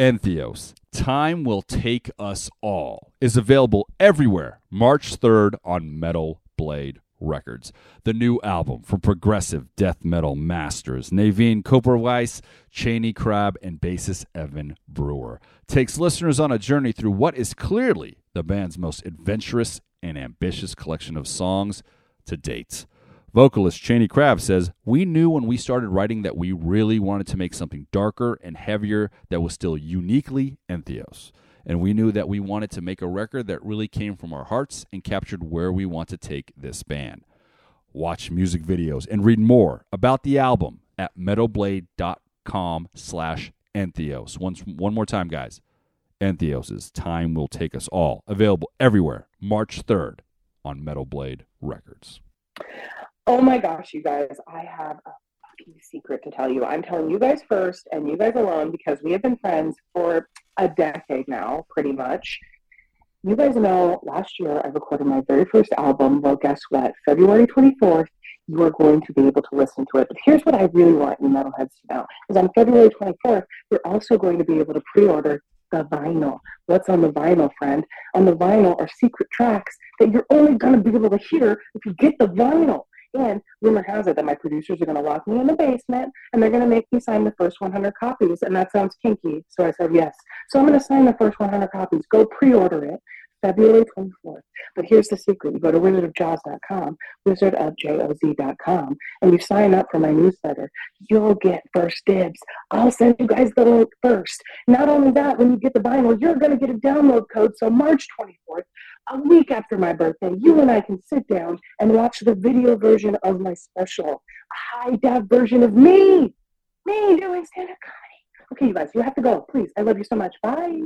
Entheos, Time Will Take Us All, is available everywhere March 3rd on Metal Blade Records. The new album from progressive death metal masters Navene Koperweis, Chaney Crabb, and bassist Evan Brewer takes listeners on a journey through what is clearly the band's most adventurous and ambitious collection of songs to date. Vocalist Chaney Crabb says, We knew when we started writing that we really wanted to make something darker and heavier that was still uniquely Entheos. And we knew that we wanted to make a record that really came from our hearts and captured where we want to take this band. Watch music videos and read more about the album at metalblade.com slash Entheos. Once, one more time, guys. Entheos' Time Will Take Us All. Available everywhere March 3rd on Metal Blade Records. Oh my gosh, you guys, I have a fucking secret to tell you. I'm telling you guys first and you guys alone because we have been friends for a decade now, pretty much. You guys know last year I recorded my very first album. Well, guess what? February 24th, you are going to be able to listen to it. But here's what I really want you metalheads to know is on February 24th, you're also going to be able to pre-order the vinyl. What's on the vinyl, friend? On the vinyl are secret tracks that you're only going to be able to hear if you get the vinyl. And rumor has it that my producers are going to lock me in the basement and they're going to make me sign the first 100 copies. And that sounds kinky. So I said yes. So I'm going to sign the first 100 copies. Go pre order it. February 24th. But here's the secret. You go to wizardofjoz.com, wizardofjoz.com, and you sign up for my newsletter. You'll get first dibs. I'll send you guys the link first. Not only that, when you get the vinyl, you're going to get a download code. So March 24th, a week after my birthday, you and I can sit down and watch the video version of my special, a high def version of me, me doing stand up comedy. Okay, you guys, you have to go. Please, I love you so much. Bye.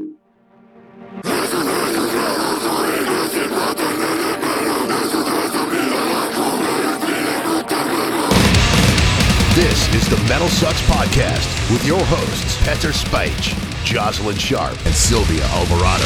This is the Metal Sucks Podcast with your hosts, Petar Speich, Jozalyn Sharp, and Sylvia Alvarado.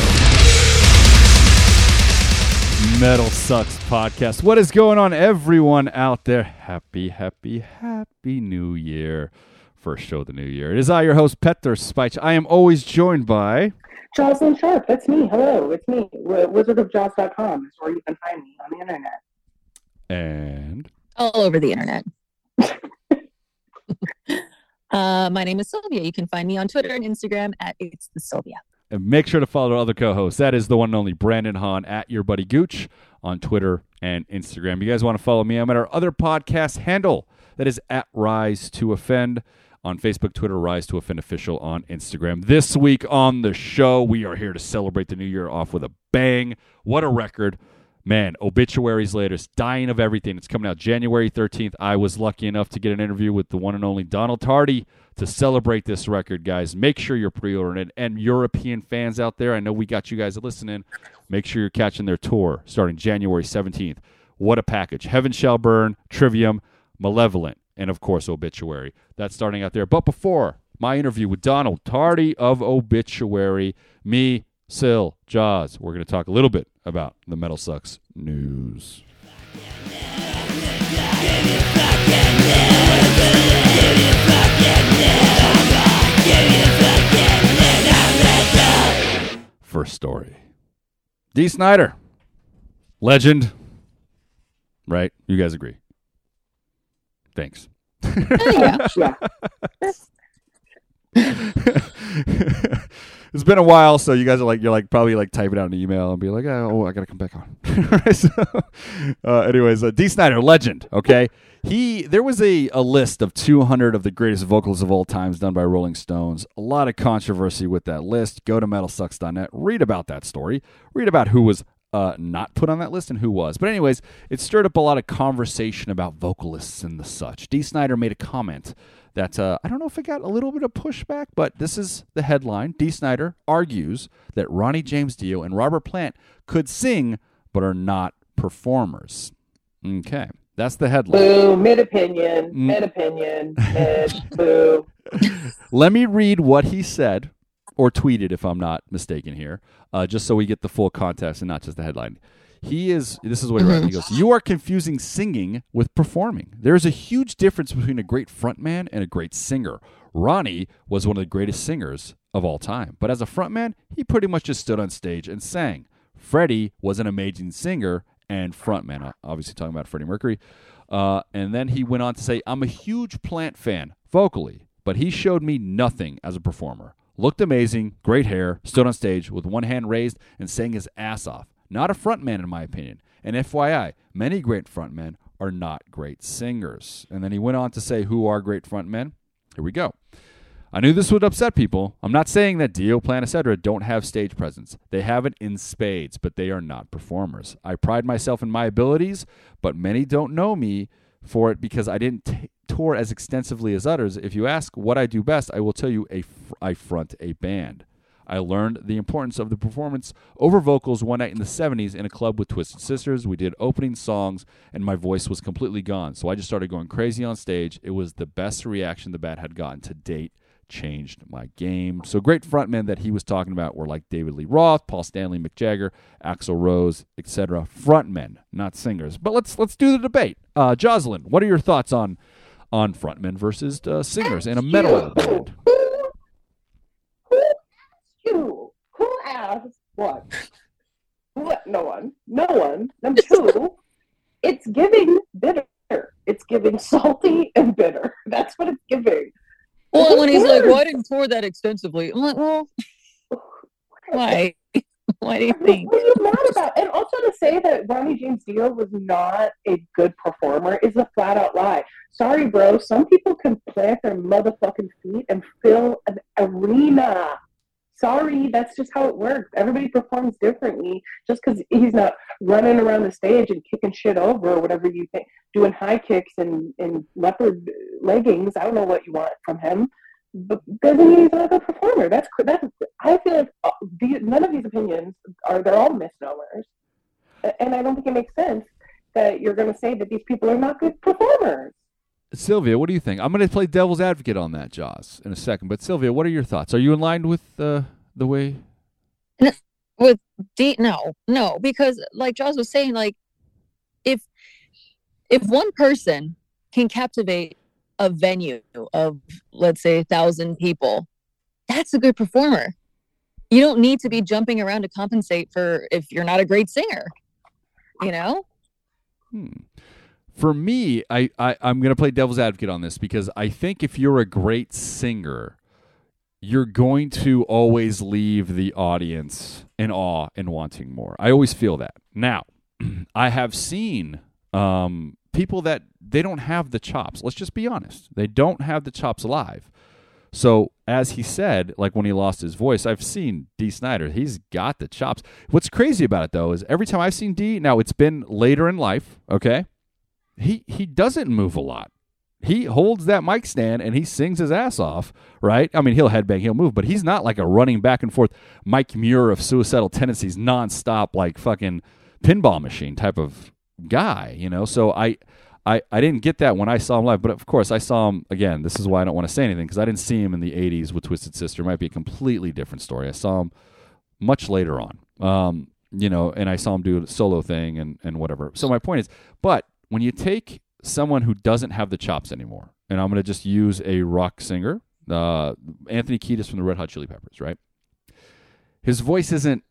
Metal Sucks Podcast. What is going on, everyone out there? Happy, happy, happy New Year. First show of the new year. It is I, your host, Petar Speich. I am always joined by. Jozalyn Sharp, that's me. Hello, it's me. Wizardofjoz.com is where you can find me on the internet. And. all over the internet. uh, my name is Sylvia. You can find me on Twitter and Instagram at It's the Sylvia. And make sure to follow our other co-hosts. That is the one and only Brandon Hahn at Your Buddy Gooch on Twitter and Instagram. You guys want to follow me? I'm at our other podcast handle. That is at Rise to Offend on Facebook, Twitter, Rise to Offend Official on Instagram. This week on the show, we are here to celebrate the new year off with a bang. What a record. Man, Obituary's latest, Dying of Everything. It's coming out January 13th. I was lucky enough to get an interview with the one and only Donald Tardy to celebrate this record, guys. Make sure you're pre ordering it. And European fans out there, I know we got you guys listening. Make sure you're catching their tour starting January 17th. What a package. Heaven Shall Burn, Trivium, Malevolence, and of course, Obituary. That's starting out there. But before my interview with Donald Tardy of Obituary, me, Sil, Joz, we're going to talk a little bit about the Metal Sucks news. First story. Dee Snider, legend, right? You guys agree? Thanks. yeah. It's been a while, so you guys are like you're like probably like typing out in an email and be like, oh, I gotta come back on. so, uh, anyways, uh, Dee Snider, legend. Okay, he there was a, a list of 200 of the greatest vocals of all times done by Rolling Stones. A lot of controversy with that list. Go to metalsucks.net, read about that story, read about who was uh, not put on that list and who was. But anyways, it stirred up a lot of conversation about vocalists and the such. Dee Snider made a comment that uh, I don't know if it got a little bit of pushback, but this is the headline. Dee Snider argues that Ronnie James Dio and Robert Plant could sing but are not performers. Okay, that's the headline. Boo, mid opinion, Mm. mid opinion, mid, boo. Let me read what he said or tweeted, if I'm not mistaken here, uh, just so we get the full context and not just the headline. He is, this is what he wrote. He goes, You are confusing singing with performing. There is a huge difference between a great frontman and a great singer. Ronnie was one of the greatest singers of all time, but as a frontman, he pretty much just stood on stage and sang. Freddie was an amazing singer and frontman, obviously talking about Freddie Mercury. Uh, and then he went on to say, I'm a huge Plant fan, vocally, but he showed me nothing as a performer. Looked amazing, great hair, stood on stage with one hand raised and sang his ass off. Not a frontman, in my opinion. And FYI, many great frontmen are not great singers. And then he went on to say, Who are great frontmen? Here we go. I knew this would upset people. I'm not saying that Dio, Plan, etc. don't have stage presence. They have it in spades, but they are not performers. I pride myself in my abilities, but many don't know me for it because I didn't t- tour as extensively as others. If you ask what I do best, I will tell you a fr- I front a band. I learned the importance of the performance over vocals one night in the 70s in a club with Twisted Sisters. We did opening songs, and my voice was completely gone. So I just started going crazy on stage. It was the best reaction the band had gotten to date. Changed my game. So great frontmen that he was talking about were like David Lee Roth, Paul Stanley, Mick Jagger, Axl Rose, etc. Frontmen, not singers. But let's let's do the debate. Uh, Jozalyn, what are your thoughts on on frontmen versus uh, singers in a metal band? Who, who asked you? Who asked what? What? No one. No one. Number two, it's giving bitter. It's giving salty and bitter. That's what it's giving. Well, when he's like, cares? "Well, I didn't tour that extensively," I'm like, "Well, why? why do you think?" What are you mad about? And also to say that Ronnie James Dio was not a good performer is a flat out lie. Sorry, bro. Some people can plant their motherfucking feet and fill an arena. Sorry, that's just how it works. Everybody performs differently. Just because he's not running around the stage and kicking shit over or whatever you think, doing high kicks and, and leopard leggings. I don't know what you want from him but doesn't mean he's not a performer. That's that's. I feel like uh, none of these opinions are they're all misnomers, and I don't think it makes sense that you're going to say that these people are not good performers. Sylvia, what do you think? I'm going to play devil's advocate on that, Joz, in a second. But Sylvia, what are your thoughts? Are you in line with uh, the way? with Dee no, no, because like Joz was saying, like if if one person can captivate a venue of let's say a thousand people, that's a good performer. You don't need to be jumping around to compensate for if you're not a great singer. You know? Hmm. For me, I, I I'm going to play devil's advocate on this because I think if you're a great singer, you're going to always leave the audience in awe and wanting more. I always feel that. Now, I have seen um, people that they don't have the chops. Let's just be honest. They don't have the chops live. So, as he said, like when he lost his voice, I've seen Dee Snider. He's got the chops. What's crazy about it, though, is every time I've seen Dee, now it's been later in life, okay? He, he doesn't move a lot. He holds that mic stand and he sings his ass off, right? I mean, he'll headbang, he'll move, but he's not like a running back and forth Mike Muir of suicidal tendencies, nonstop, like fucking pinball machine type of guy, you know? So I, I, I didn't get that when I saw him live, but of course I saw him again. This is why I don't want to say anything because I didn't see him in the '80s with Twisted Sister. It might be a completely different story. I saw him much later on, um, you know, and I saw him do a solo thing and and whatever. So my point is, but when you take someone who doesn't have the chops anymore, and I'm going to just use a rock singer, uh, Anthony Kiedis from the Red Hot Chili Peppers, right? His voice isn't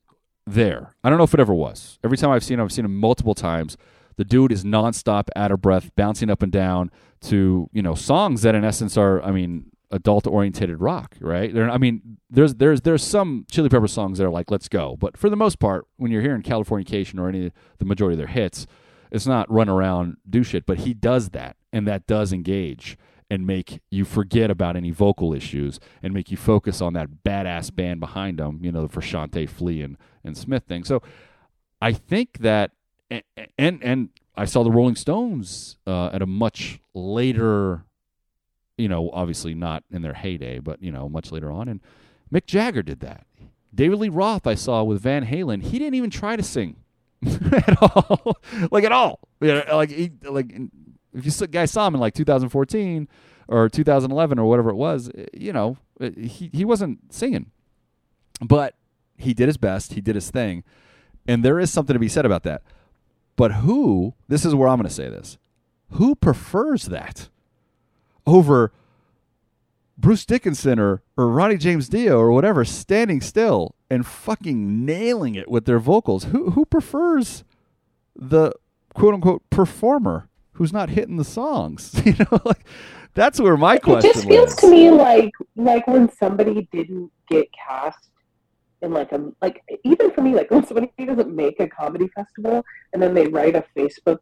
there. I don't know if it ever was. Every time I've seen him, I've seen him multiple times. The dude is nonstop, out of breath, bouncing up and down to you know songs that in essence are, I mean, adult oriented rock, right? There, I mean, there's there's there's some Chili Pepper songs that are like "Let's Go," but for the most part, when you're hearing Californication or any the majority of their hits, it's not run around do shit. But he does that, and that does engage and make you forget about any vocal issues and make you focus on that badass band behind him, you know, the Frusciante Flea and, and Smith thing. So I think that, a- a- and and I saw the Rolling Stones uh, at a much later, you know, obviously not in their heyday, but you know, much later on, and Mick Jagger did that. David Lee Roth I saw with Van Halen. He didn't even try to sing at all, like at all. You know, like he, like if you guys saw him in like 2014 or 2011 or whatever it was, eh, you know, eh, he he wasn't singing, but he did his best. He did his thing, and there is something to be said about that. But who? This is where I'm going to say this. Who prefers that over Bruce Dickinson or, or Ronnie James Dio or whatever standing still and fucking nailing it with their vocals? Who who prefers the quote unquote performer who's not hitting the songs? You know, like that's where my question. Is. It just feels to me like like when somebody didn't get cast in like a like even for me like when somebody doesn't make a comedy festival and then they write a Facebook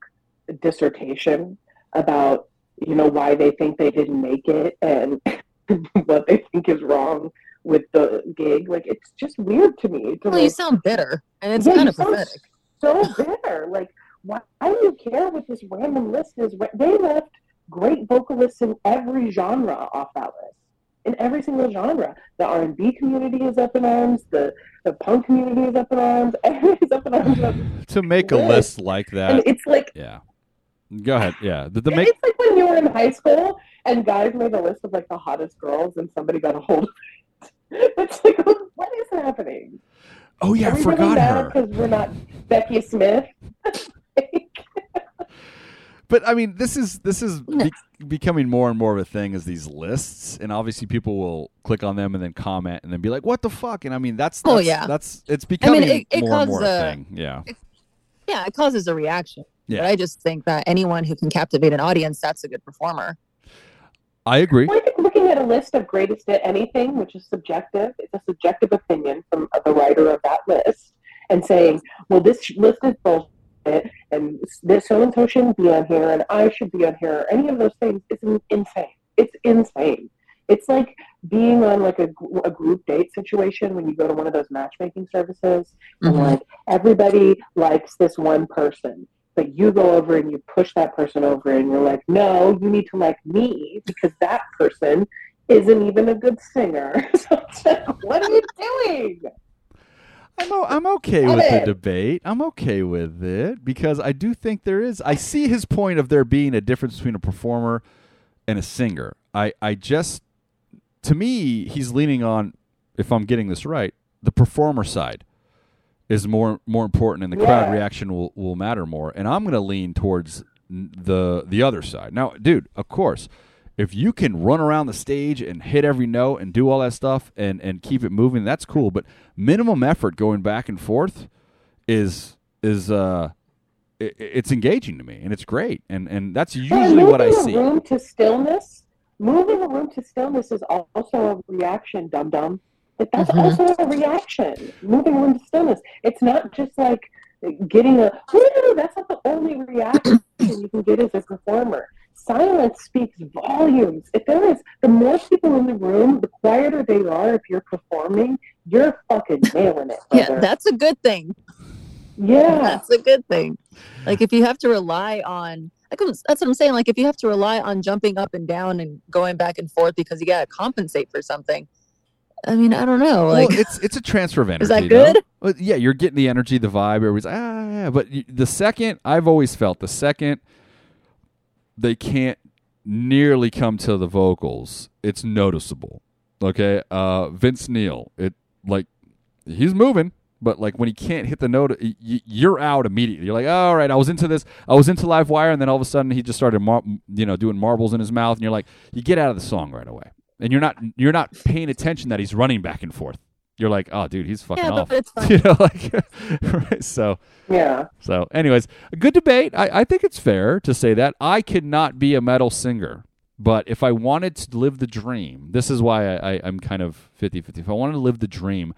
dissertation about you know why they think they didn't make it and what they think is wrong with the gig like it's just weird to me to Well, you sound bitter, and it's Yeah, kind of pathetic. so bitter. Like, why, why do you care what this random list is? They left great vocalists in every genre off that list. In every single genre, the R and B community is up in arms. The the punk community is up in arms. Everybody's up in arms. to make a list like And that. it's like Yeah. Go ahead. Yeah. The, the make it's like when you were in high school and guys made a list of like the hottest girls, and somebody got a hold of it. It's like, what is happening? Oh yeah, I Are we forgot really her. because we're not Becky Smith. But I mean, this is this is be- becoming more and more of a thing as these lists, and obviously people will click on them and then comment and then be like, "What the fuck?" And I mean, that's, Oh, yeah. that's it's becoming it- it more and more causes a a- thing. Yeah, Yeah, it causes a reaction. Yeah. But I just think that anyone who can captivate an audience, that's a good performer. I agree. Well, I think looking at a list of greatest at anything, which is subjective, it's a subjective opinion from the writer of that list, and saying, well, this list is bullshit, and this so and so shouldn't be on here, and I should be on here, or any of those things is insane. It's insane. It's like being on like a, a group date situation when you go to one of those matchmaking services, and Mhm. like everybody likes this one person but you go over and you push that person over and you're like no you need to like me because that person isn't even a good singer so like, what are you doing I'm o- I'm okay Love with the debate. I'm okay with it because I do think there is. I see his point of there being a difference between a performer and a singer. I I just to me he's leaning on if I'm getting this right the performer side is more more important and the crowd reaction will will matter more. And I'm going to lean towards the the other side. Now, dude, of course, if you can run around the stage and hit every note and do all that stuff and and keep it moving, that's cool, but minimum effort going back and forth is is uh it's engaging to me and it's great. And and that's usually what I moving see. room to stillness moving a room to stillness is also a reaction dum dum like that's Mhm. also a reaction moving room to stillness it's not just like getting a woo that's not the only reaction you can get as a performer silence speaks volumes if there is the more people in the room the quieter they are if you're performing you're fucking nailing it Yeah, that's a good thing. yeah That's a good thing. Like if you have to rely on, that's what I'm saying. Like if you have to rely on jumping up and down and going back and forth because you gotta compensate for something. I mean, I don't know. Like, well, it's it's a transfer of energy. Is that good? Well, yeah, you're getting the energy, the vibe. Everybody's ah, yeah. But the second I've always felt the second they can't nearly come to the vocals, it's noticeable. Okay, uh, Vince Neil, it like he's moving, but like when he can't hit the note, you're out immediately. You're like, all right, I was into this, I was into Live Wire, and then all of a sudden he just started, mar- you know, doing marbles in his mouth, and you're like, you get out of the song right away, and you're not you're not paying attention that he's running back and forth. You're like, oh, dude, he's fucking yeah, off. but it's fine. you know, like, right? So, yeah so, anyways, a good debate. I, I think it's fair to say that I could not be a metal singer, but if I wanted to live the dream, this is why I, I, I'm kind of 50 50. If I wanted to live the dream,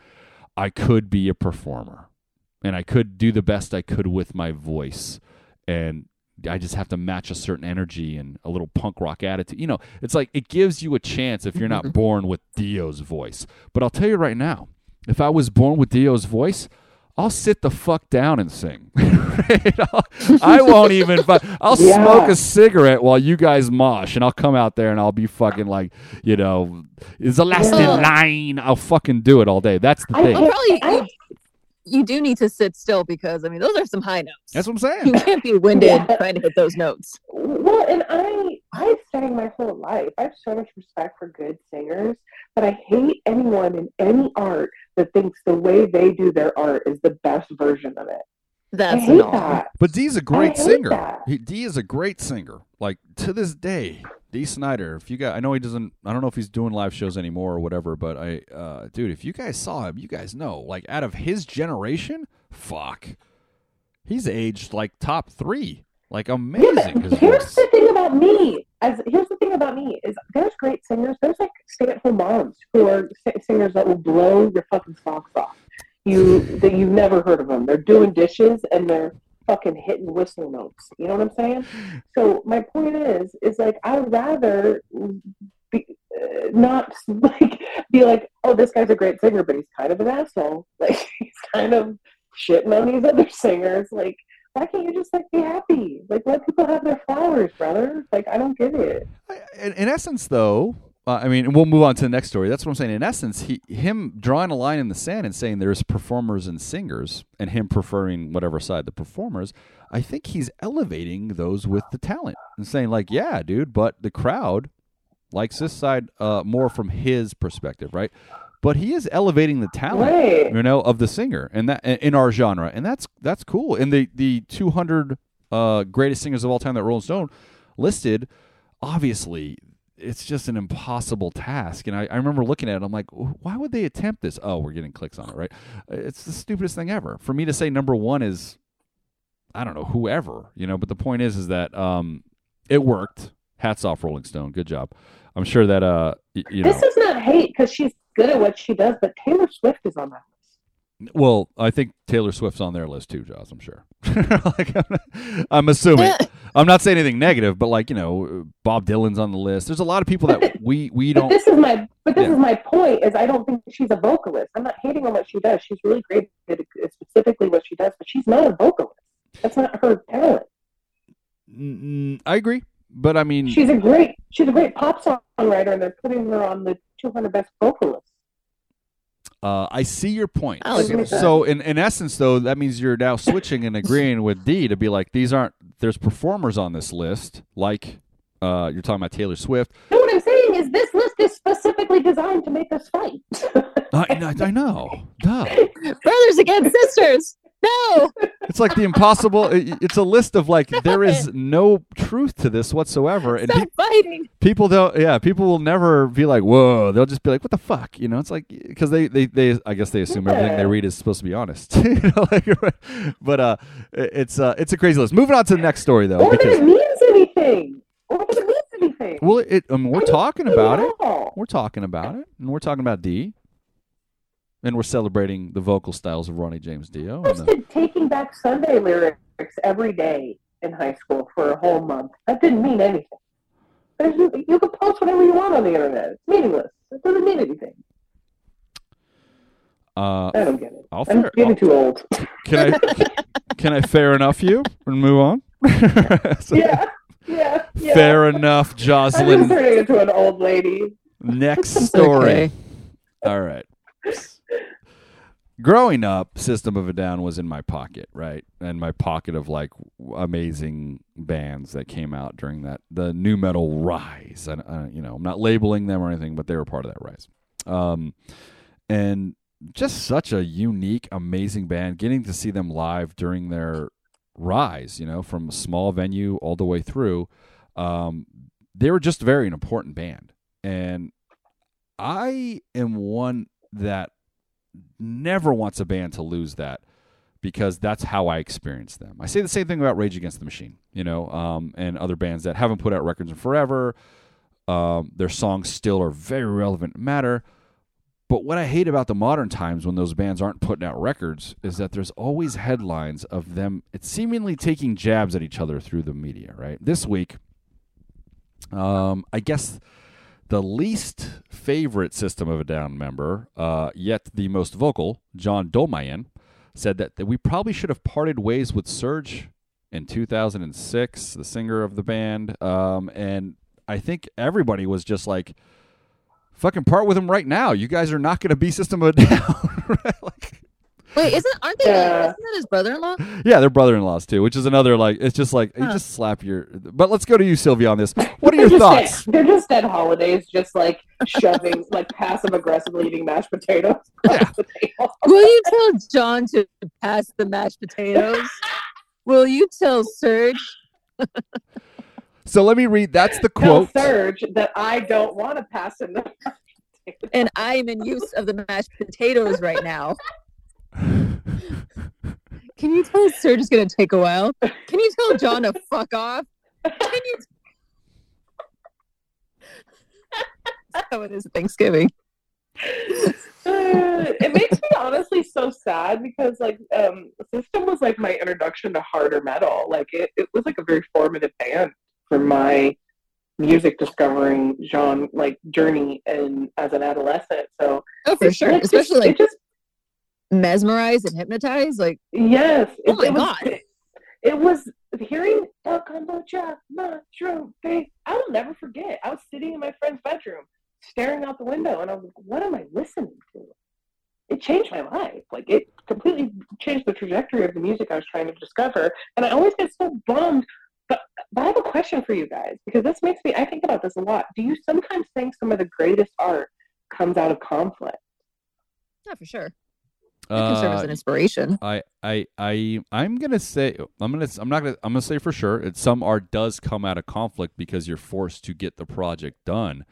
I could be a performer and I could do the best I could with my voice. And I just have to match a certain energy and a little punk rock attitude. You know, it's like it gives you a chance if you're not born with Dio's voice. But I'll tell you right now, if I was born with Dio's voice, I'll sit the fuck down and sing. Right? I'll- I won't even. Fu- I'll Yeah. smoke a cigarette while you guys mosh, and I'll come out there and I'll be fucking like, you know, it's the last Yeah. in line. I'll fucking do it all day. That's the I thing. Well, probably I- you, you do need to sit still because I mean those are some high notes. That's what I'm saying. you can't be winded Yeah. trying to hit those notes. Well, and I I've sang my whole life. I have so much respect for good singers, but I hate anyone in any art that thinks the way they do their art is the best version of it. I That's hate annoying. that. But Dee's a great singer. that. He, Dee is a great singer. Like to this day, Dee Snider. If you guys, I know he doesn't. I don't know if he's doing live shows anymore or whatever. But I, uh, dude, if you guys saw him, you guys know. Like out of his generation, fuck, he's aged like top three. Like amazing. his here's the thing about me. As here's the thing about me is there's great singers. There's like stay-at-home moms who are singers that will blow your fucking socks off. You that you've never heard of them. They're doing dishes and they're fucking hitting whistle notes. You know what I'm saying? So my point is, is like I'd rather be, uh, not like be like, oh, this guy's a great singer, but he's kind of an asshole. Like he's kind of shitting on these other singers. Like why can't you just like be happy? Like let people have their flowers, brother. Like I don't get it. In, in essence, though, uh, I mean, we'll move on to the next story. That's what I'm saying. In essence, he him drawing a line in the sand and saying there's performers and singers, and him preferring whatever side the performers. I think he's elevating those with the talent and saying like, yeah, dude, but the crowd likes this side uh, more from his perspective, right? But he is elevating the talent Right. you know, of the singer, and that in our genre, and that's that's cool. And the the 200 uh, greatest singers of all time that Rolling Stone listed, obviously, it's just an impossible task. And I, I remember looking at it, I'm like, why would they attempt this? Oh, we're getting clicks on it, right? It's the stupidest thing ever. For me to say number one is, I don't know, whoever, you know. But the point is, is that um, it worked. Hats off, Rolling Stone. Good job. I'm sure that uh, y- you know. This is not hate because she's good at what she does, but Taylor Swift is on that list. Well, I think Taylor Swift's on their list too, Joz. I'm sure. like, I'm assuming. I'm not saying anything negative, but like you know, Bob Dylan's on the list. There's a lot of people that we we don't. this is my but this Yeah. is my point is I don't think she's a vocalist. I'm not hating on what she does. She's really great at specifically what she does, but she's not a vocalist. That's not her talent. Mm, I agree, but I mean, She's a great she's a great pop songwriter, and they're putting her on the 200 best vocalists. Uh, I see your point. I'll agree with that. So in in essence, though, that means you're now switching and agreeing with Dee to be like these aren't. There's performers on this list, like uh, you're talking about Taylor Swift. No, what I'm saying is this list is specifically designed to make us fight. I, I, I know, duh. Brothers against sisters. No. It's like the impossible. it- It's a list of like there is no truth to this whatsoever, and Stop pe- fighting. people don't. Yeah, people will never be like, "Whoa!" They'll just be like, "What the fuck?" You know, it's like because they, they they I guess they assume everything they read is supposed to be honest. you know, like, but uh, it's uh, it's a crazy list. Moving on to the next story though, or that because it means anything. Or that it means anything. well, it I mean, we're I talking about it. all. We're talking about it, and we're talking about Dee, and we're celebrating the vocal styles of Ronnie James Dio. I And, posted Taking Back Sunday lyrics every day in high school for a whole month. That didn't mean anything. There's, you can post whatever you want on the internet. It's meaningless. It doesn't mean anything. uh, I don't get it. I'll I'm fair, getting too old. can I can I fair enough you and move on? So, yeah, yeah, yeah. Fair enough, I'm Jozalyn. turning into an old lady. Next story. Okay. All right. Growing up, System of a Down was in my pocket, right? And my pocket of like amazing bands that came out during that the nu metal rise. And uh, you know, I'm not labeling them or anything, but they were part of that rise. Um, and just such a unique, amazing band. Getting to see them live during their rise, you know, from a small venue all the way through. Um, they were just very an important band, and I am one that never wants a band to lose that because that's how I experience them. I say the same thing about Rage Against the Machine, you know, um, and other bands that haven't put out records in forever. Um, their songs still are very relevant and matter. But what I hate about the modern times when those bands aren't putting out records is that there's always headlines of them it's seemingly taking jabs at each other through the media, right? This week, um, I guess the least favorite System of a Down member, uh, yet the most vocal, John Dolmayan, said that, that we probably should have parted ways with Serj in 2006, the singer of the band. Um, and I think everybody was just like, fucking part with him right now. You guys are not going to be System of a Down. like, Wait, isn't aren't they? Yeah. Isn't that his brother-in-law? yeah, they're brother-in-laws too, which is another like it's just like you just slap your. But let's go to you, Sylvia, on this. What are your They're thoughts? Dead, they're just dead holidays, just like shoving, like passive aggressively eating mashed potatoes across the table. Will you tell John to pass the mashed potatoes? Will you tell Serj? So let me read. That's the quote. Tell quote. Serj that I don't want to pass him the And I am in use of the mashed potatoes right now. Can you tell Serj is going to take a while? Can you tell John to fuck off? Can you? That's how it is Thanksgiving. Uh, it makes me honestly so sad because like um system was like my introduction to harder metal like it, it was like a very formative band for my music discovering genre like journey and as an adolescent so Oh, for sure. it just- Especially like it just mesmerized and hypnotized. Like, yes Oh it, my it was, God. it, it was hearing El Kombucha mushroom face I will never forget I was sitting in my friend's bedroom staring out the window and I was like what am I listening to it changed my life. Like it completely changed the trajectory of the music I was trying to discover. And I always get so bummed. But, but I have a question for you guys because this makes me. I think about this a lot. Do you sometimes think some of the greatest art comes out of conflict? yeah, for sure. It can serve as Uh, an inspiration. I, I, I, I'm gonna say, I'm gonna, I'm not gonna, I'm gonna say for sure, it, some art does come out of conflict because you're forced to get the project done.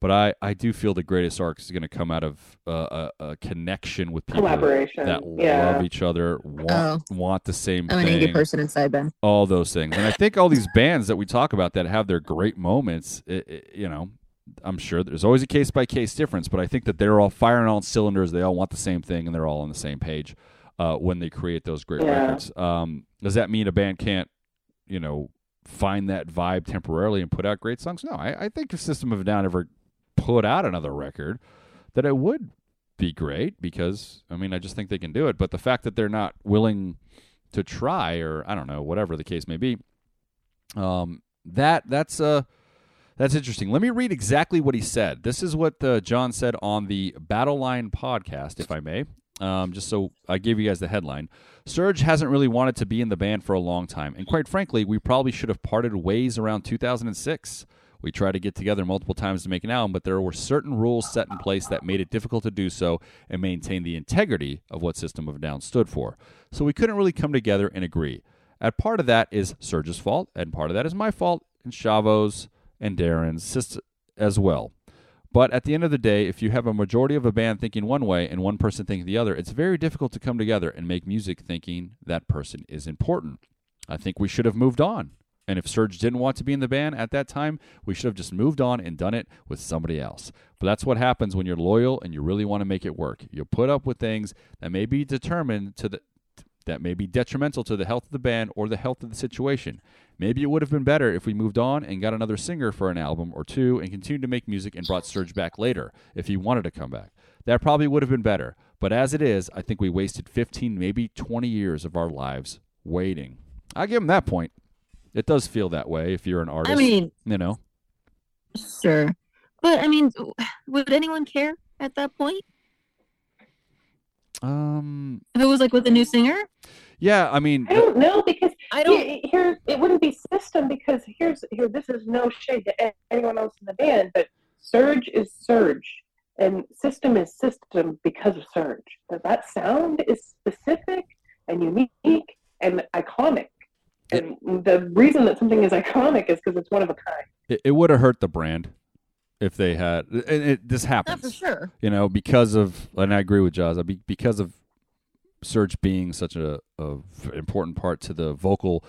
But I, I do feel the greatest art is going to come out of uh, a, a connection with people Collaboration. that yeah. love each other, want want the same I'm an thing, angry person inside, Ben. all those things. And I think all these bands that we talk about that have their great moments, it, it- you know, I'm sure there's always a case by case difference, but I think that they're all firing on all cylinders. They all want the same thing, and they're all on the same page uh, when they create those great Yeah. records. Um, does that mean a band can't, you know, find that vibe temporarily and put out great songs? No, I, I think if System of a Down ever put out another record, that it would be great because I mean I just think they can do it. But the fact that they're not willing to try, or I don't know, whatever the case may be, um, that that's uh that's interesting. Let me read exactly what he said. This is what uh, John said on the Battle Line podcast, if I may. Um, just so I gave you guys the headline. Serj hasn't really wanted to be in the band for a long time, and quite frankly, we probably should have parted ways around 2006. We tried to get together multiple times to make an album, but there were certain rules set in place that made it difficult to do so and maintain the integrity of what System of Down stood for. So we couldn't really come together and agree. And part of that is Serj's fault, and part of that is my fault, and Shavo's and Daron's as well. But at the end of the day, if you have a majority of a band thinking one way and one person thinking the other, it's very difficult to come together and make music thinking that person is important. I think we should have moved on. And if Serj didn't want to be in the band at that time, we should have just moved on and done it with somebody else. But that's what happens when you're loyal and you really want to make it work. You'll put up with things that may be determined to the that may be detrimental to the health of the band or the health of the situation. Maybe it would have been better if we moved on and got another singer for an album or two and continued to make music and brought Serj back later if he wanted to come back. That probably would have been better. But as it is, I think we wasted 15, maybe 20 years of our lives waiting. I give him that point. It does feel that way if you're an artist. I mean, you know. sure. But I mean, would anyone care at that point? Um If it was like with a new singer? yeah, I mean I don't know because I don't. Here, here it wouldn't be system because here's here this is no shade to anyone else in the band, but Serj is Serj, and system is system because of Serj. That that sound is specific and unique and iconic. And the reason that something is iconic is because it's one of a kind. it, it would have hurt the brand if they had and it, this happens. Not for sure. you know, because of, and I agree with Joz, because of Serj being such a, a important part to the vocal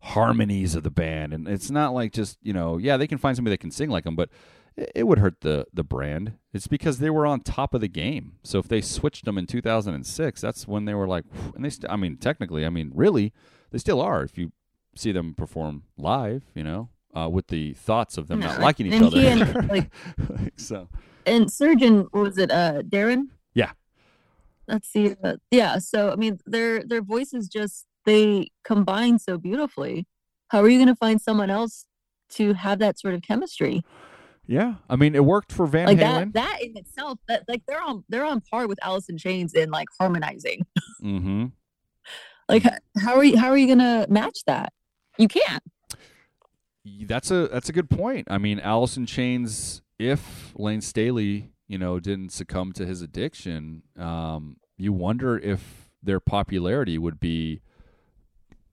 harmonies of the band, and it's not like just you know, yeah, they can find somebody that can sing like them, but it, it would hurt the the brand. It's because they were on top of the game. So if they switched them in 2006, that's when they were like, and they, st- I mean, technically, I mean, really, they still are. If you see them perform live, you know. Uh, with the thoughts of them not liking each other, he and, like- so And Surgeon, was it uh Daron? Yeah. That's the uh, yeah. So I mean, their their voices just they combine so beautifully. How are you going to find someone else to have that sort of chemistry? Yeah, I mean, it worked for Van Like Halen. that that in itself, that like they're on they're on par with Alice in Chains in like harmonizing. mm-hmm. Like how are you how are you going to match that? You can't. That's a that's a good point. I mean, Alice in Chains. If Layne Staley, you know, didn't succumb to his addiction, um, you wonder if their popularity would be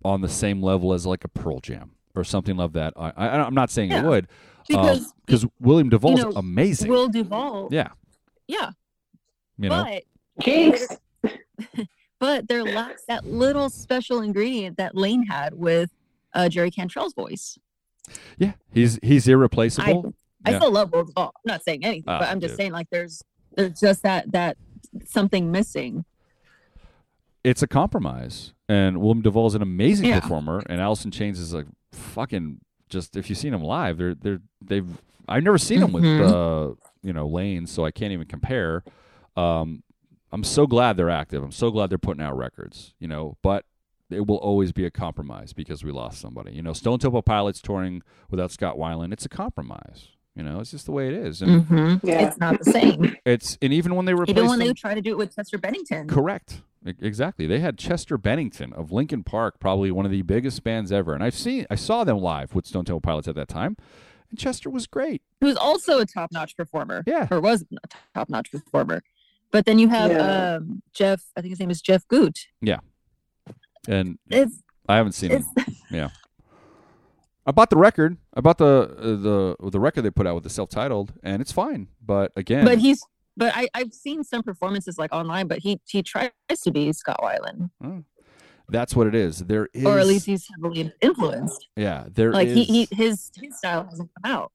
on the same level as like a Pearl Jam or something like that. I, I I'm not saying it would Because because William Duvall's know, amazing. Will Duvall. yeah, Yeah. you know. But Jinx. but there lacks that little special ingredient that Layne had with uh, Jerry Cantrell's voice. Yeah, he's he's irreplaceable. I Yeah. still love Will Duvall. I'm not saying anything, Ah, but I'm just dude. saying like there's there's just that that something missing. it's a compromise. And William Duvall is an amazing Yeah. performer, and Alice in Chains is like fucking just. If you've seen them live, they're they're they've. I've never seen them with Mhm. uh you know Layne, so I can't even compare. Um, I'm so glad they're active. I'm so glad they're putting out records. You know, but it will always be a compromise because we lost somebody. You know, Stone Temple Pilots touring without Scott Weiland, it's a compromise. You know, it's just the way it is, and Mm-hmm. Yeah. It's not the same. it's and even when they replaced Even when them, they try to do it with Chester Bennington. Correct. Exactly. They had Chester Bennington of Linkin Park, probably one of the biggest bands ever. And I've seen I saw them live with Stone Temple Pilots at that time. And Chester was great. He was also a top-notch performer. Yeah. or was a top-notch performer. But then you have Yeah. um, Jeff. I think his name is Jeff Gutt. And It's I haven't seen it's Yeah, I bought the record. I bought the uh, the the record they put out with the self-titled and it's fine. But again, but he's but I I've seen some performances like online, but he he tries to be Scott Weiland, that's what it is. There is or at least he's heavily influenced. yeah, there Like is he, he his his style hasn't come out.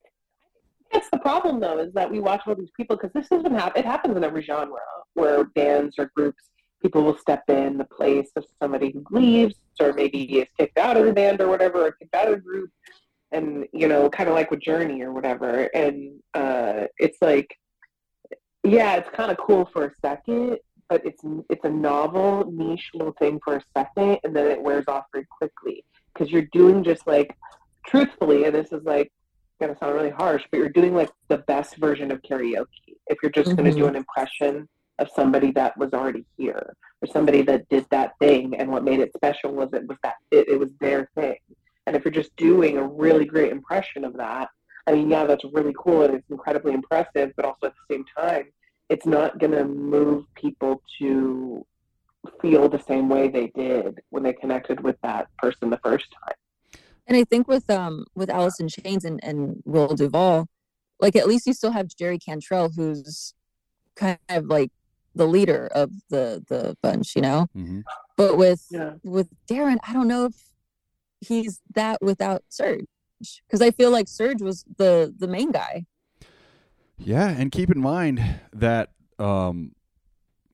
That's the problem, though, is that we watch all these people because this doesn't happen. It happens in every genre where bands or groups, people will step in the place of somebody who leaves or maybe is kicked out of the band or whatever, or kicked out of the group, and you know, kind of like with Journey or whatever. And uh, it's like, yeah, it's kind of cool for a second, but it's it's a novel, niche little thing for a second, and then it wears off very quickly because you're doing just like, truthfully, and this is like gonna sound really harsh, but you're doing like the best version of karaoke. If you're just gonna do an impression of somebody that was already here or somebody that did that thing, and what made it special was it was that it, it was their thing. And if you're just doing a really great impression of that, I mean, yeah, that's really cool and it's incredibly impressive, but also at the same time, it's not gonna move people to feel the same way they did when they connected with that person the first time. And I think with um with Alice in Chains and, and Will Duvall, like at least you still have Jerry Cantrell who's kind of like the leader of the the bunch, you know? Mhm. But with Yeah. with Daron, I don't know if he's that without Serj. Because I feel like Serj was the the main guy. Yeah, and keep in mind that um,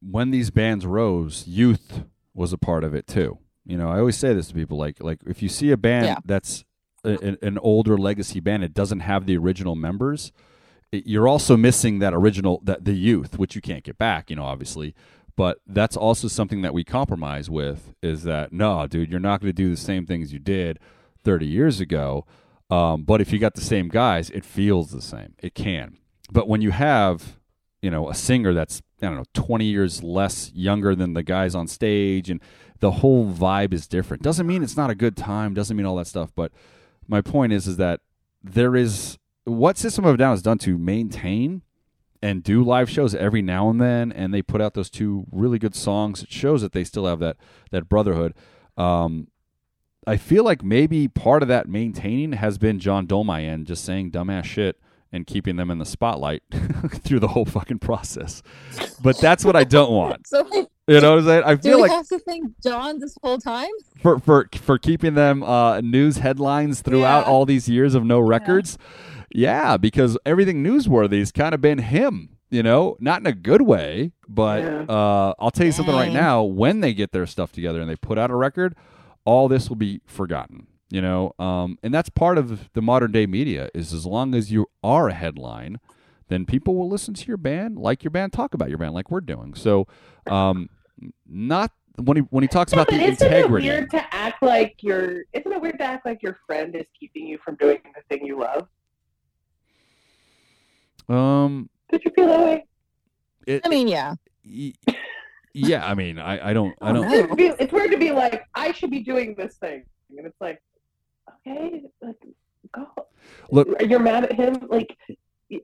when these bands rose, youth was a part of it too. You know, I always say this to people: like, like if you see a band Yeah. that's a, an- an older legacy band, it doesn't have the original members. You're also missing that original that the youth, which you can't get back. You know, obviously, but that's also something that we compromise with. Is that no, dude, you're not going to do the same things you did 30 years ago. Um, but if you got the same guys, it feels the same. It can. But when you have, you know, a singer that's I don't know, 20 years less younger than the guys on stage and the whole vibe is different. Doesn't mean it's not a good time, doesn't mean all that stuff, but my point is is that there is what System of a Down has done to maintain and do live shows every now and then and they put out those two really good songs. It shows that they still have that that brotherhood. Um I feel like maybe part of that maintaining has been John Dolmayan just saying dumbass shit and keeping them in the spotlight through the whole fucking process. But that's what I don't want. So You know what I'm saying? I do feel we like have to thank John this whole time? for for for keeping them uh, news headlines throughout Yeah. all these years of no records. Yeah, because everything newsworthy's kind of been him. You know, not in a good way, but Yeah. uh, I'll tell you something right now. When they get their stuff together and they put out a record, all this will be forgotten. You know, um, and that's part of the modern day media. Is as long as you are a headline, then people will listen to your band, like your band, talk about your band, like we're doing. So, um, Not when he when he talks about but the isn't integrity. it weird to act like your? Isn't it weird to act like your friend is keeping you from doing the thing you love? Um, Did you feel that way? it, I mean, yeah. y- yeah. I mean, I, I don't I don't. It's weird, to be, it's weird to be like, I should be doing this thing, and it's like, okay, like, go. Look- you're mad at him. Like,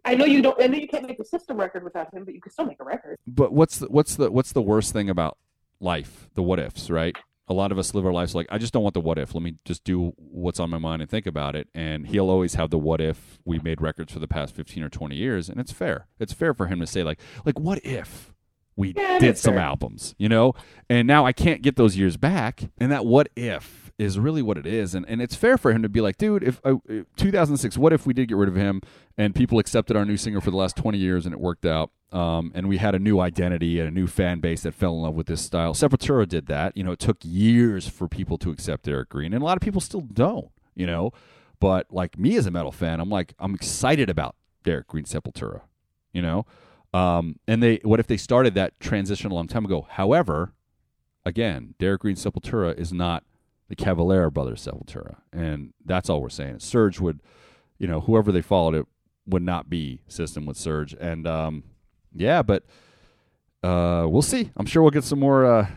I know you don't. I know you can't make a system record without him, but you can still make a record. But what's the what's the what's the worst thing about life? The what ifs, right? A lot of us live our lives like I just don't want the what if. Let me just do what's on my mind and think about it. And he'll always have the what if we made records for the past fifteen or twenty years, and it's fair. It's fair for him to say like like what if we Yeah, did some fair. albums, you know? And now I can't get those years back, and that what if is really what it is. And and it's fair for him to be like, dude, if uh, 2006, what if we did get rid of him and people accepted our new singer for the last 20 years and it worked out? Um, and we had a new identity and a new fan base that fell in love with this style. Sepultura did that. You know, it took years for people to accept Derrick Green, and a lot of people still don't. You know, but like me as a metal fan, I'm like I'm excited about Derrick Green Sepultura. You know, um, and they what if they started that transition a long time ago? However, again, Derrick Green Sepultura is not the Cavalera Brothers Sepultura, and that's all we're saying. Serj would, you know, whoever they followed it would not be System with Serj, and um, yeah, but uh, we'll see. I'm sure we'll get some more uh,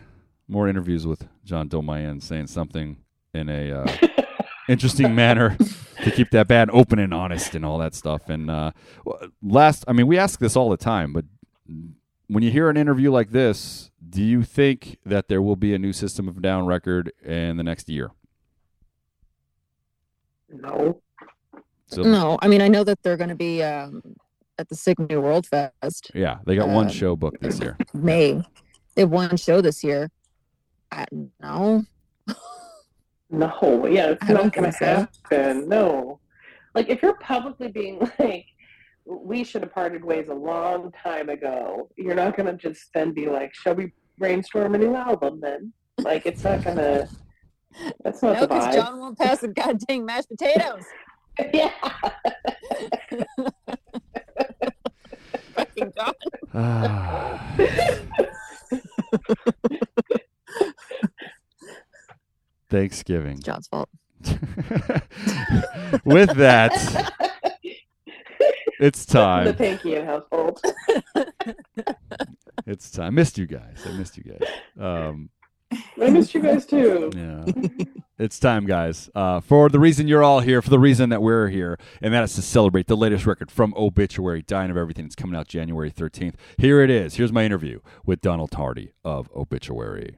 more interviews with John Dolmayan saying something in a uh, interesting manner to keep that band open and honest and all that stuff. And uh, last, I mean, we ask this all the time, but when you hear an interview like this, do you think that there will be a new System of Down record in the next year? No. So No, I mean, I know that they're going to be um, at the Sick New World Fest yeah, they got one Um, show booked this year. May. They have one show this year. I no. No, yeah, it's I don't going to so. happen. No. Like, if you're publicly being like, we should have parted ways a long time ago, you're not going to just then be like, shall we brainstorm a new album then? Like, it's not going to, that's not No, the because vibe. John won't pass the goddamn mashed potatoes. yeah. Fucking John. Ah. Thanksgiving. John's fault. With that, it's time. the time. Tankian household. It's time. I missed you guys. I missed you guys. Um, I missed you guys too. yeah. It's time, guys, uh, for the reason you're all here, for the reason that we're here, and that is to celebrate the latest record from Obituary, Dying of Everything. It's coming out January 13th. Here it is. Here's my interview with Donald Tardy of Obituary.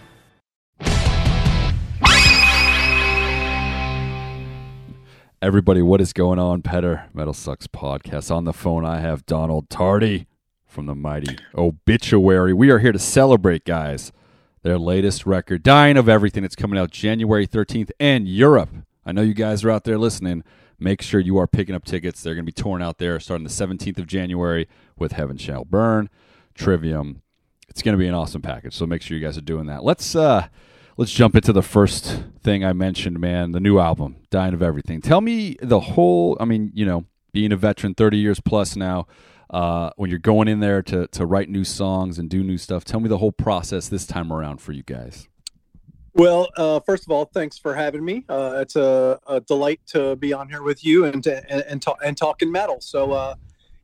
Everybody, what is going on? Petar Metal Sucks podcast. On the phone, I have Donald Tardy from the mighty Obituary. We are here to celebrate, guys, their latest record, Dying of Everything. It's coming out January 13th in Europe. I know you guys are out there listening. Make sure you are picking up tickets. They're going to be torn out there starting the 17th of January with Heaven Shall Burn, Trivium. It's going to be an awesome package, so make sure you guys are doing that. Let's uh let's jump into the first thing I mentioned, man, the new album, Dying of Everything. Tell me the whole, I mean, you know, being a veteran 30 years plus now, uh, when you're going in there to, to write new songs and do new stuff, tell me the whole process this time around for you guys. Well, uh, first of all, thanks for having me. Uh, it's a, a delight to be on here with you and to, and and, talk, and talking metal. So, uh,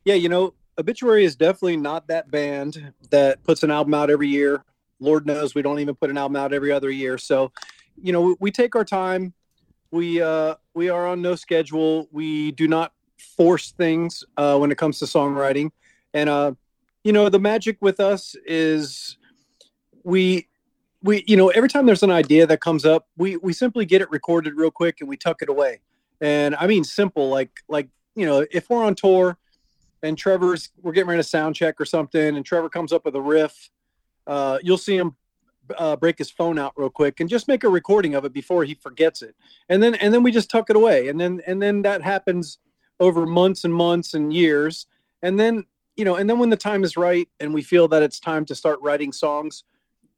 yeah, you know, Obituary is definitely not that band that puts an album out every year. Lord knows we don't even put an album out every other year. So, you know, we, we take our time. We uh, we are on no schedule. We do not force things uh, when it comes to songwriting. And uh, you know, the magic with us is we we you know every time there's an idea that comes up we we simply get it recorded real quick and we tuck it away and i mean simple like like you know if we're on tour and trevor's we're getting ready to sound check or something and trevor comes up with a riff uh, you'll see him uh, break his phone out real quick and just make a recording of it before he forgets it, and then and then we just tuck it away, and then and then that happens over months and months and years, and then you know, and then when the time is right and we feel that it's time to start writing songs,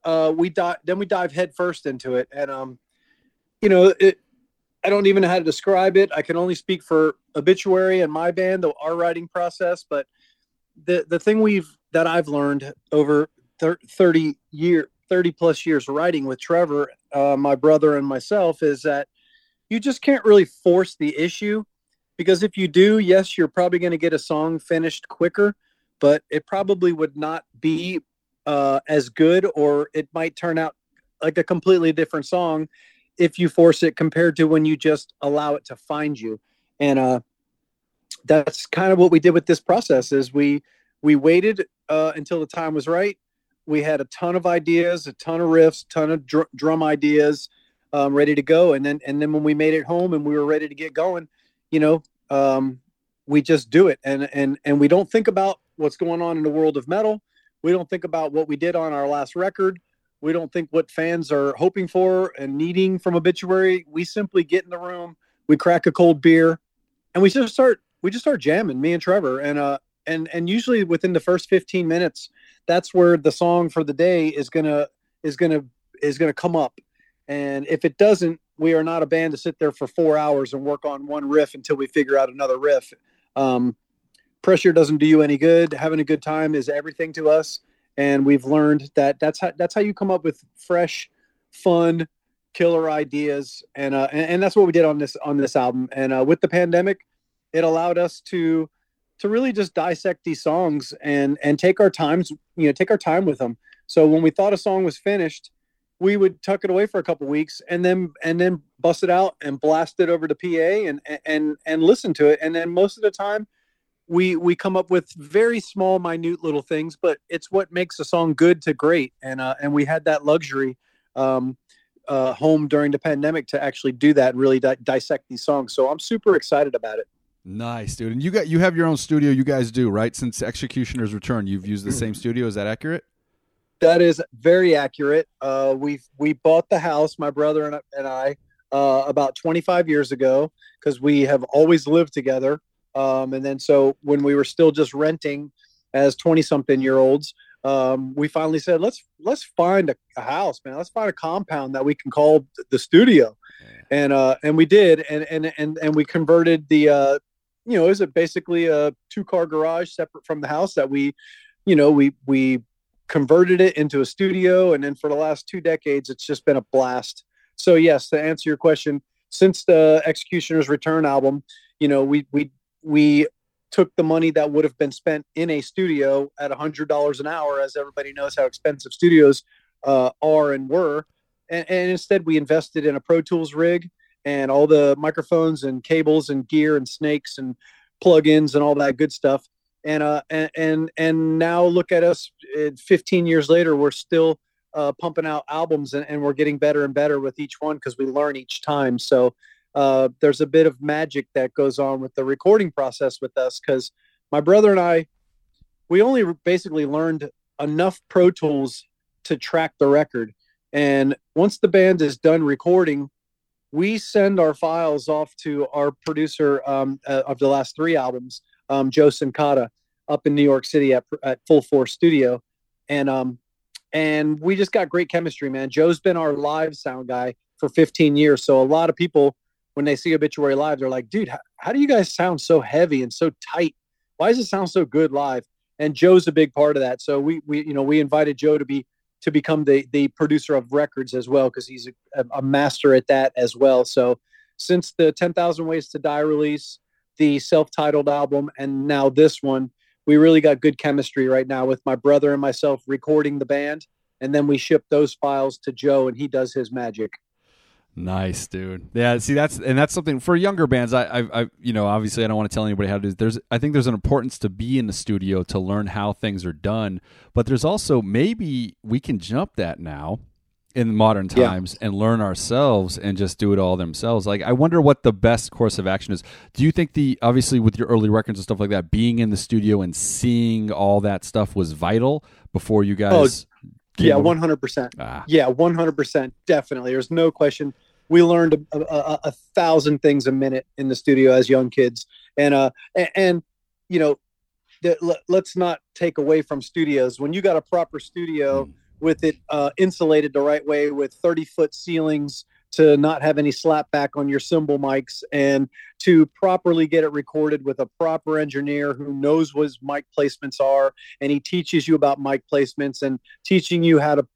uh, we then we dive headfirst into it, and um, you know, it. I don't even know how to describe it. I can only speak for Obituary and my band, the our writing process. But the the thing we've that I've learned over thir- thirty year, thirty plus years writing with Trevor, uh, my brother, and myself is that you just can't really force the issue because if you do, yes, you're probably going to get a song finished quicker, but it probably would not be uh, as good, or it might turn out like a completely different song if you force it compared to when you just allow it to find you. And uh, that's kind of what we did with this process is we we waited uh, until the time was right. We had a ton of ideas, a ton of riffs, ton of dr- drum ideas um, ready to go. And then and then when we made it home and we were ready to get going, you know, um, we just do it. And and and we don't think about what's going on in the world of metal. We don't think about what we did on our last record. We don't think what fans are hoping for and needing from obituary. We simply get in the room, we crack a cold beer, and we just start we just start jamming, me and Trevor. And uh and and usually within the first 15 minutes, that's where the song for the day is gonna is gonna is gonna come up. And if it doesn't, we are not a band to sit there for four hours and work on one riff until we figure out another riff. Um, pressure doesn't do you any good. Having a good time is everything to us and we've learned that that's how that's how you come up with fresh, fun, killer ideas, and uh, and, and that's what we did on this on this album. And uh, with the pandemic, it allowed us to to really just dissect these songs and and take our times, you know, take our time with them. So when we thought a song was finished, we would tuck it away for a couple weeks and then and then bust it out and blast it over to PA and and and listen to it. And then most of the time we we come up with very small minute little things but it's what makes a song good to great and uh, and we had that luxury um, uh, home during the pandemic to actually do that and really di- dissect these songs so i'm super excited about it nice dude and you got you have your own studio you guys do right since executioner's return you've used the same studio is that accurate that is very accurate uh, we we bought the house my brother and, and i uh, about 25 years ago because we have always lived together um, and then so when we were still just renting as 20 something year olds, um, we finally said, let's, let's find a, a, house, man. Let's find a compound that we can call the studio. And, uh, and we did. And, and, and, and we converted the, uh, you know, it basically a two car garage separate from the house that we, you know, we, we converted it into a studio. And then for the last two decades, it's just been a blast. So yes, to answer your question, since the Executioner's Return album, you know, we, we we took the money that would have been spent in a studio at $100 an hour, as everybody knows how expensive studios uh, are and were. And, and, instead, we invested in a Pro Tools rig and all the microphones and cables and gear and snakes and plugins and all that good stuff. And uh, and and, and now look at us. 15 years later, we're still uh, pumping out albums and, and we're getting better and better with each one because we learn each time. So uh, there's a bit of magic that goes on with the recording process with us because my brother and I, we only basically learned enough Pro Tools to track the record. And once the band is done recording, we send our files off to our producer um, uh, of the last three albums, um, Joe Cincotta, up in New York City at, at Full Force Studio, and um, and we just got great chemistry, man. Joe's been our live sound guy for 15 years, so a lot of people when they see Obituary live, they're like, dude, how, how do you guys sound so heavy and so tight? Why does it sound so good live? And Joe's a big part of that. So we, we, you know, we invited Joe to be, to become the, the producer of records as well, because he's a, a master at that as well. So since the 10,000 Ways to Die release, the self-titled album, and now this one, we really got good chemistry right now with my brother and myself recording the band. And then we ship those files to Joe and he does his magic. Nice, dude. Yeah, see that's and that's something for younger bands. I, I, I, you know, obviously I don't want to tell anybody how to do. There's, I think there's an importance to be in the studio to learn how things are done. But there's also maybe we can jump that now in modern times yeah. and learn ourselves and just do it all themselves. Like I wonder what the best course of action is. Do you think the obviously with your early records and stuff like that, being in the studio and seeing all that stuff was vital before you oh, guys? Oh yeah, one hundred percent. Ah, Yeah, one hundred percent. Definitely. There's no question. We learned a, a, a, a thousand things a minute in the studio as young kids, and uh, and, and you know, the, let, let's not take away from studios. When you got a proper studio Mm. with it uh, insulated the right way, with thirty foot ceilings to not have any slapback on your cymbal mics, and to properly get it recorded with a proper engineer who knows what his mic placements are, and he teaches you about mic placements and teaching you how to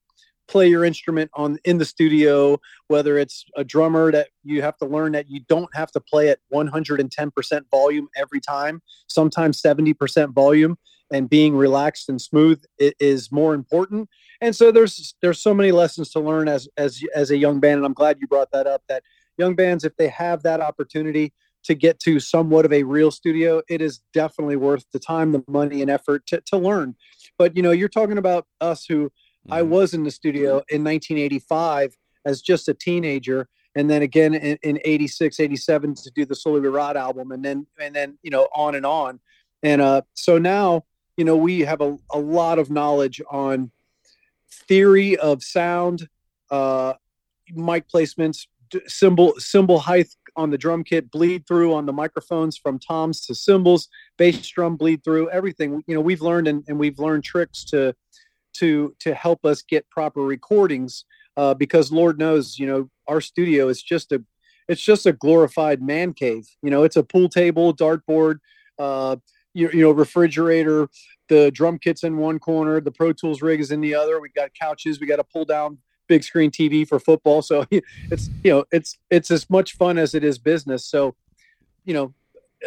play your instrument on in the studio whether it's a drummer that you have to learn that you don't have to play at 110% volume every time sometimes 70% volume and being relaxed and smooth is more important and so there's there's so many lessons to learn as as as a young band and i'm glad you brought that up that young bands if they have that opportunity to get to somewhat of a real studio it is definitely worth the time the money and effort to, to learn but you know you're talking about us who I Mhm. was in the studio in 1985 as just a teenager, and then again in, in 86, 87 to do the We Rot album, and then and then you know on and on, and uh, so now you know we have a, a lot of knowledge on theory of sound, uh, mic placements, cymbal cymbal height on the drum kit, bleed through on the microphones from toms to cymbals, bass drum bleed through everything. You know we've learned and, and we've learned tricks to to to help us get proper recordings uh, because Lord knows, you know, our studio is just a it's just a glorified man cave. You know, it's a pool table, dartboard, uh, you, you know, refrigerator. The drum kit's in one corner, the Pro Tools rig is in the other. We got couches, we got a pull down big screen TV for football. So it's you know it's it's as much fun as it is business. So you know,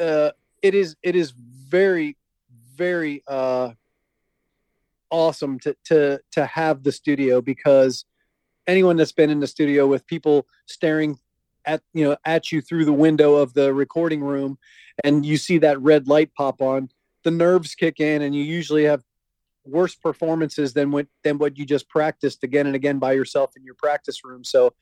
uh, it is it is very very uh, awesome to to to have the studio because anyone that's been in the studio with people staring at you know at you through the window of the recording room and you see that red light pop on the nerves kick in and you usually have worse performances than what than what you just practiced again and again by yourself in your practice room. So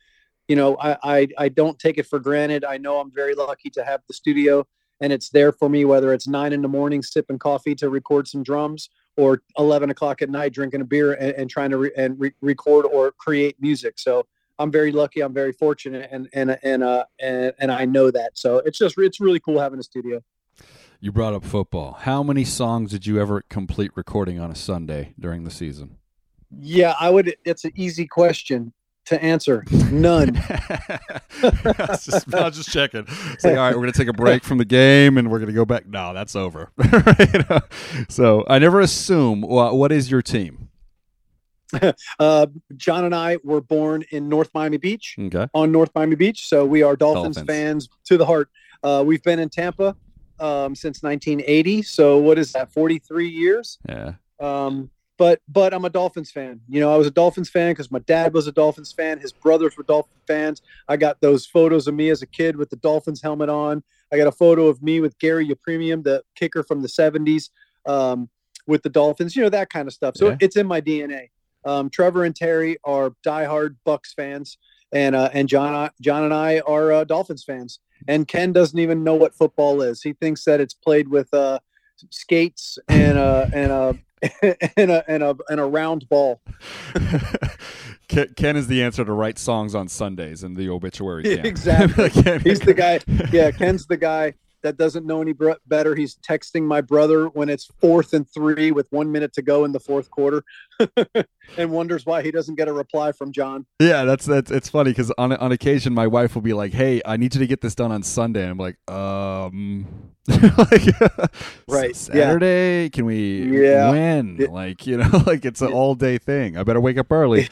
you know I, I i don't take it for granted. I know i'm very lucky to have the studio and it's there for me whether it's nine in the morning sipping coffee to record some drums or 11 o'clock at night drinking a beer and, and trying to re- and re- record or create music. So i'm very lucky i'm very fortunate and and and uh and, and i know that so it's just it's really cool having a studio You brought up football. How many songs did you ever complete recording on a Sunday during the season? yeah i would it's an easy question to answer none I, was just, I was just checking. It's like, all right, we're going to take a break from the game and we're going to go back. No, that's over. You know? So I never assume. Well, what is your team? uh john and i were born in north miami beach Okay. on north miami beach so we are dolphins, Dolphins. fans to the heart uh we've been in tampa um since 1980 so what is that 43 years Yeah. Um, but but I'm a Dolphins fan. You know, I was a Dolphins fan because my dad was a Dolphins fan. His brothers were Dolphin fans. I got those photos of me as a kid with the Dolphins helmet on. I got a photo of me with Garo Yepremian, the kicker from the '70s, um, with the Dolphins. You know that kind of stuff. So Yeah. it's in my DNA. Um, Trevor and Terry are diehard Bucs fans, and uh, and John John and I are uh, Dolphins fans. And Ken doesn't even know what football is. He thinks that it's played with uh, skates and uh, and a and a and a and a round ball. Ken, Ken is the answer to write songs on Sundays in the obituary. Yeah, camp. exactly. Ken- He's the guy. Yeah, Ken's the guy that doesn't know any better. He's texting my brother when it's fourth and three with one minute to go in the fourth quarter, and wonders why he doesn't get a reply from John. Yeah, that's that's it's funny because on on occasion my wife will be like, "Hey, I need you to get this done on Sunday," and I'm like, "Um, like, Right, yeah. Saturday? Can we? Yeah. when? Yeah. Like, you know, like it's an all day thing. I better wake up early."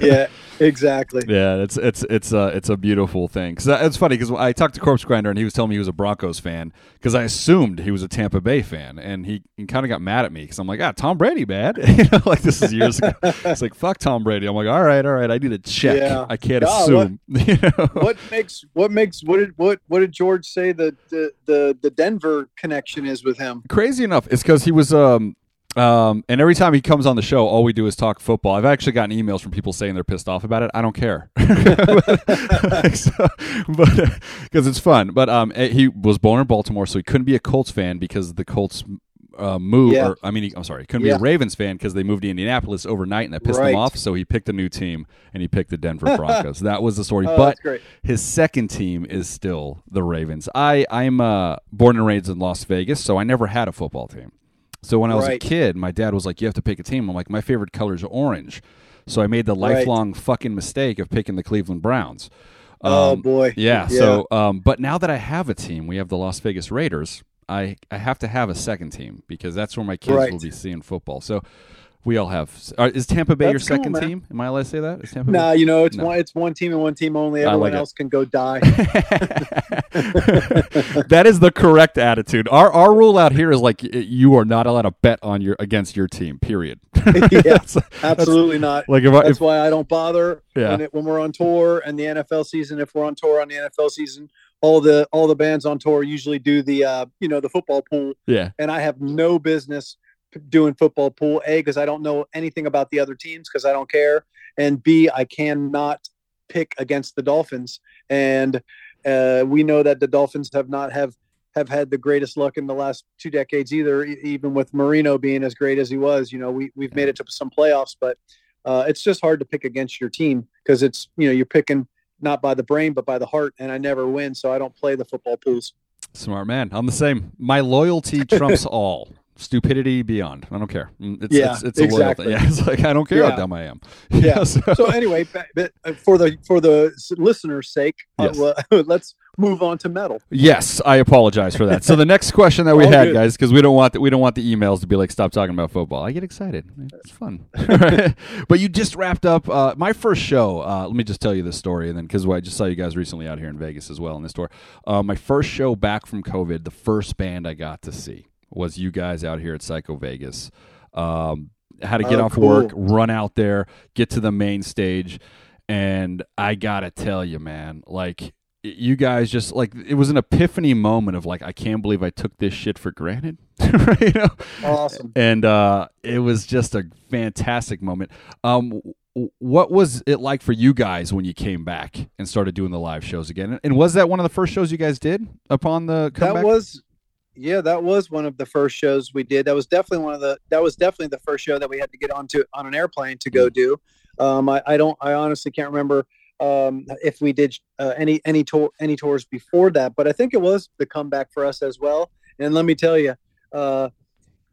Yeah, exactly. Yeah, it's it's it's a it's a beautiful thing. Cause it's funny because I talked to Corpse Grinder and he was telling me he was a Broncos fan because I assumed he was a Tampa Bay fan, and he, he kind of got mad at me because I'm like, ah, Tom Brady, bad. you know, like this is years ago. It's like fuck Tom Brady. I'm like, all right, all right, I need to check. Yeah. I can't assume. you know? What makes what makes what did what what did George say the the the, the Denver connection is with him? Crazy enough, it's because he was um um and every time he comes on the show, all we do is talk football. I've actually gotten emails from people saying they're pissed off about it. I don't care, but because it's fun. But um, eh, he was born in Baltimore, so he couldn't be a Colts fan because the Colts uh, move. Yeah. Or, I mean, he, I'm sorry, he couldn't Yeah. be a Ravens fan because they moved to Indianapolis overnight and that pissed Right. him off. So he picked a new team and he picked the Denver Broncos. that was the story. Oh, but his second team is still the Ravens. I I'm uh, born and raised in Las Vegas, so I never had a football team. So when I was a kid, my dad was like, "You have to pick a team." I'm like, "My favorite color is orange." So I made the Right. lifelong fucking mistake of picking the Cleveland Browns. oh Um, boy. yeah. So, um, but now that I have a team, we have the Las Vegas Raiders. I I have to have a second team because that's where my kids Right. will be seeing football. So we all have. Uh, is Tampa Bay your That's cool, second man. team? Am I allowed to say that? Is Tampa Nah, you know, it's No. one it's one team and one team only. Everyone like it. else can go die. that is the correct attitude. Our our rule out here is like you are not allowed to bet on your against your team. Period. yeah, That's- absolutely not. like if I, That's if, why I don't bother Yeah. when, it, when we're on tour and the NFL season. If we're on tour on the NFL season, all the all the bands on tour usually do the uh, you know the football pool, yeah, and I have no business doing football pool. A because I don't know anything about the other teams because I don't care, and B I cannot pick against the Dolphins, and uh, we know that the Dolphins have not have have had the greatest luck in the last two decades either. Even with Marino being as great as he was, you know, we we've made it to some playoffs, but uh, it's just hard to pick against your team because it's you know you're picking not by the brain but by the heart, and I never win, so I don't play the football pools. smart man. I'm the same. My loyalty trumps all. Stupidity beyond. I don't care. Mm, It's, Yeah, it's, it's a exactly. Yeah, it's like I don't care how dumb I am. Yeah. so- So anyway, but, uh, for the for the listeners' sake, uh, Yes. well, let's move on to metal. Yes, I apologize for that. So the next question that we had, good. guys, because we don't want the, we don't want the emails to be like stop talking about football. I get excited. It's fun. but you just wrapped up uh, my first show. Uh, let me just tell you this story, and then because I just saw you guys recently out here in Vegas as well in this tour. Uh, my first show back from COVID, the first band I got to see was you guys out here at Psycho Vegas. Um, had to get Oh, off cool. work, run out there, get to the main stage, and I gotta tell you, man, like you guys just like it was an epiphany moment of like I can't believe I took this shit for granted, right? You know? Awesome. And uh, it was just a fantastic moment. Um, what was it like for you guys when you came back and started doing the live shows again? And was that one of the first shows you guys did upon the comeback? That was, yeah, that was one of the first shows we did. That was definitely one of the. That was definitely the first show that we had to get onto on an airplane to Mm. go do. Um, I, I don't. I honestly can't remember um, if we did uh, any any tour any tours before that, but I think it was the comeback for us as well. And let me tell you, uh,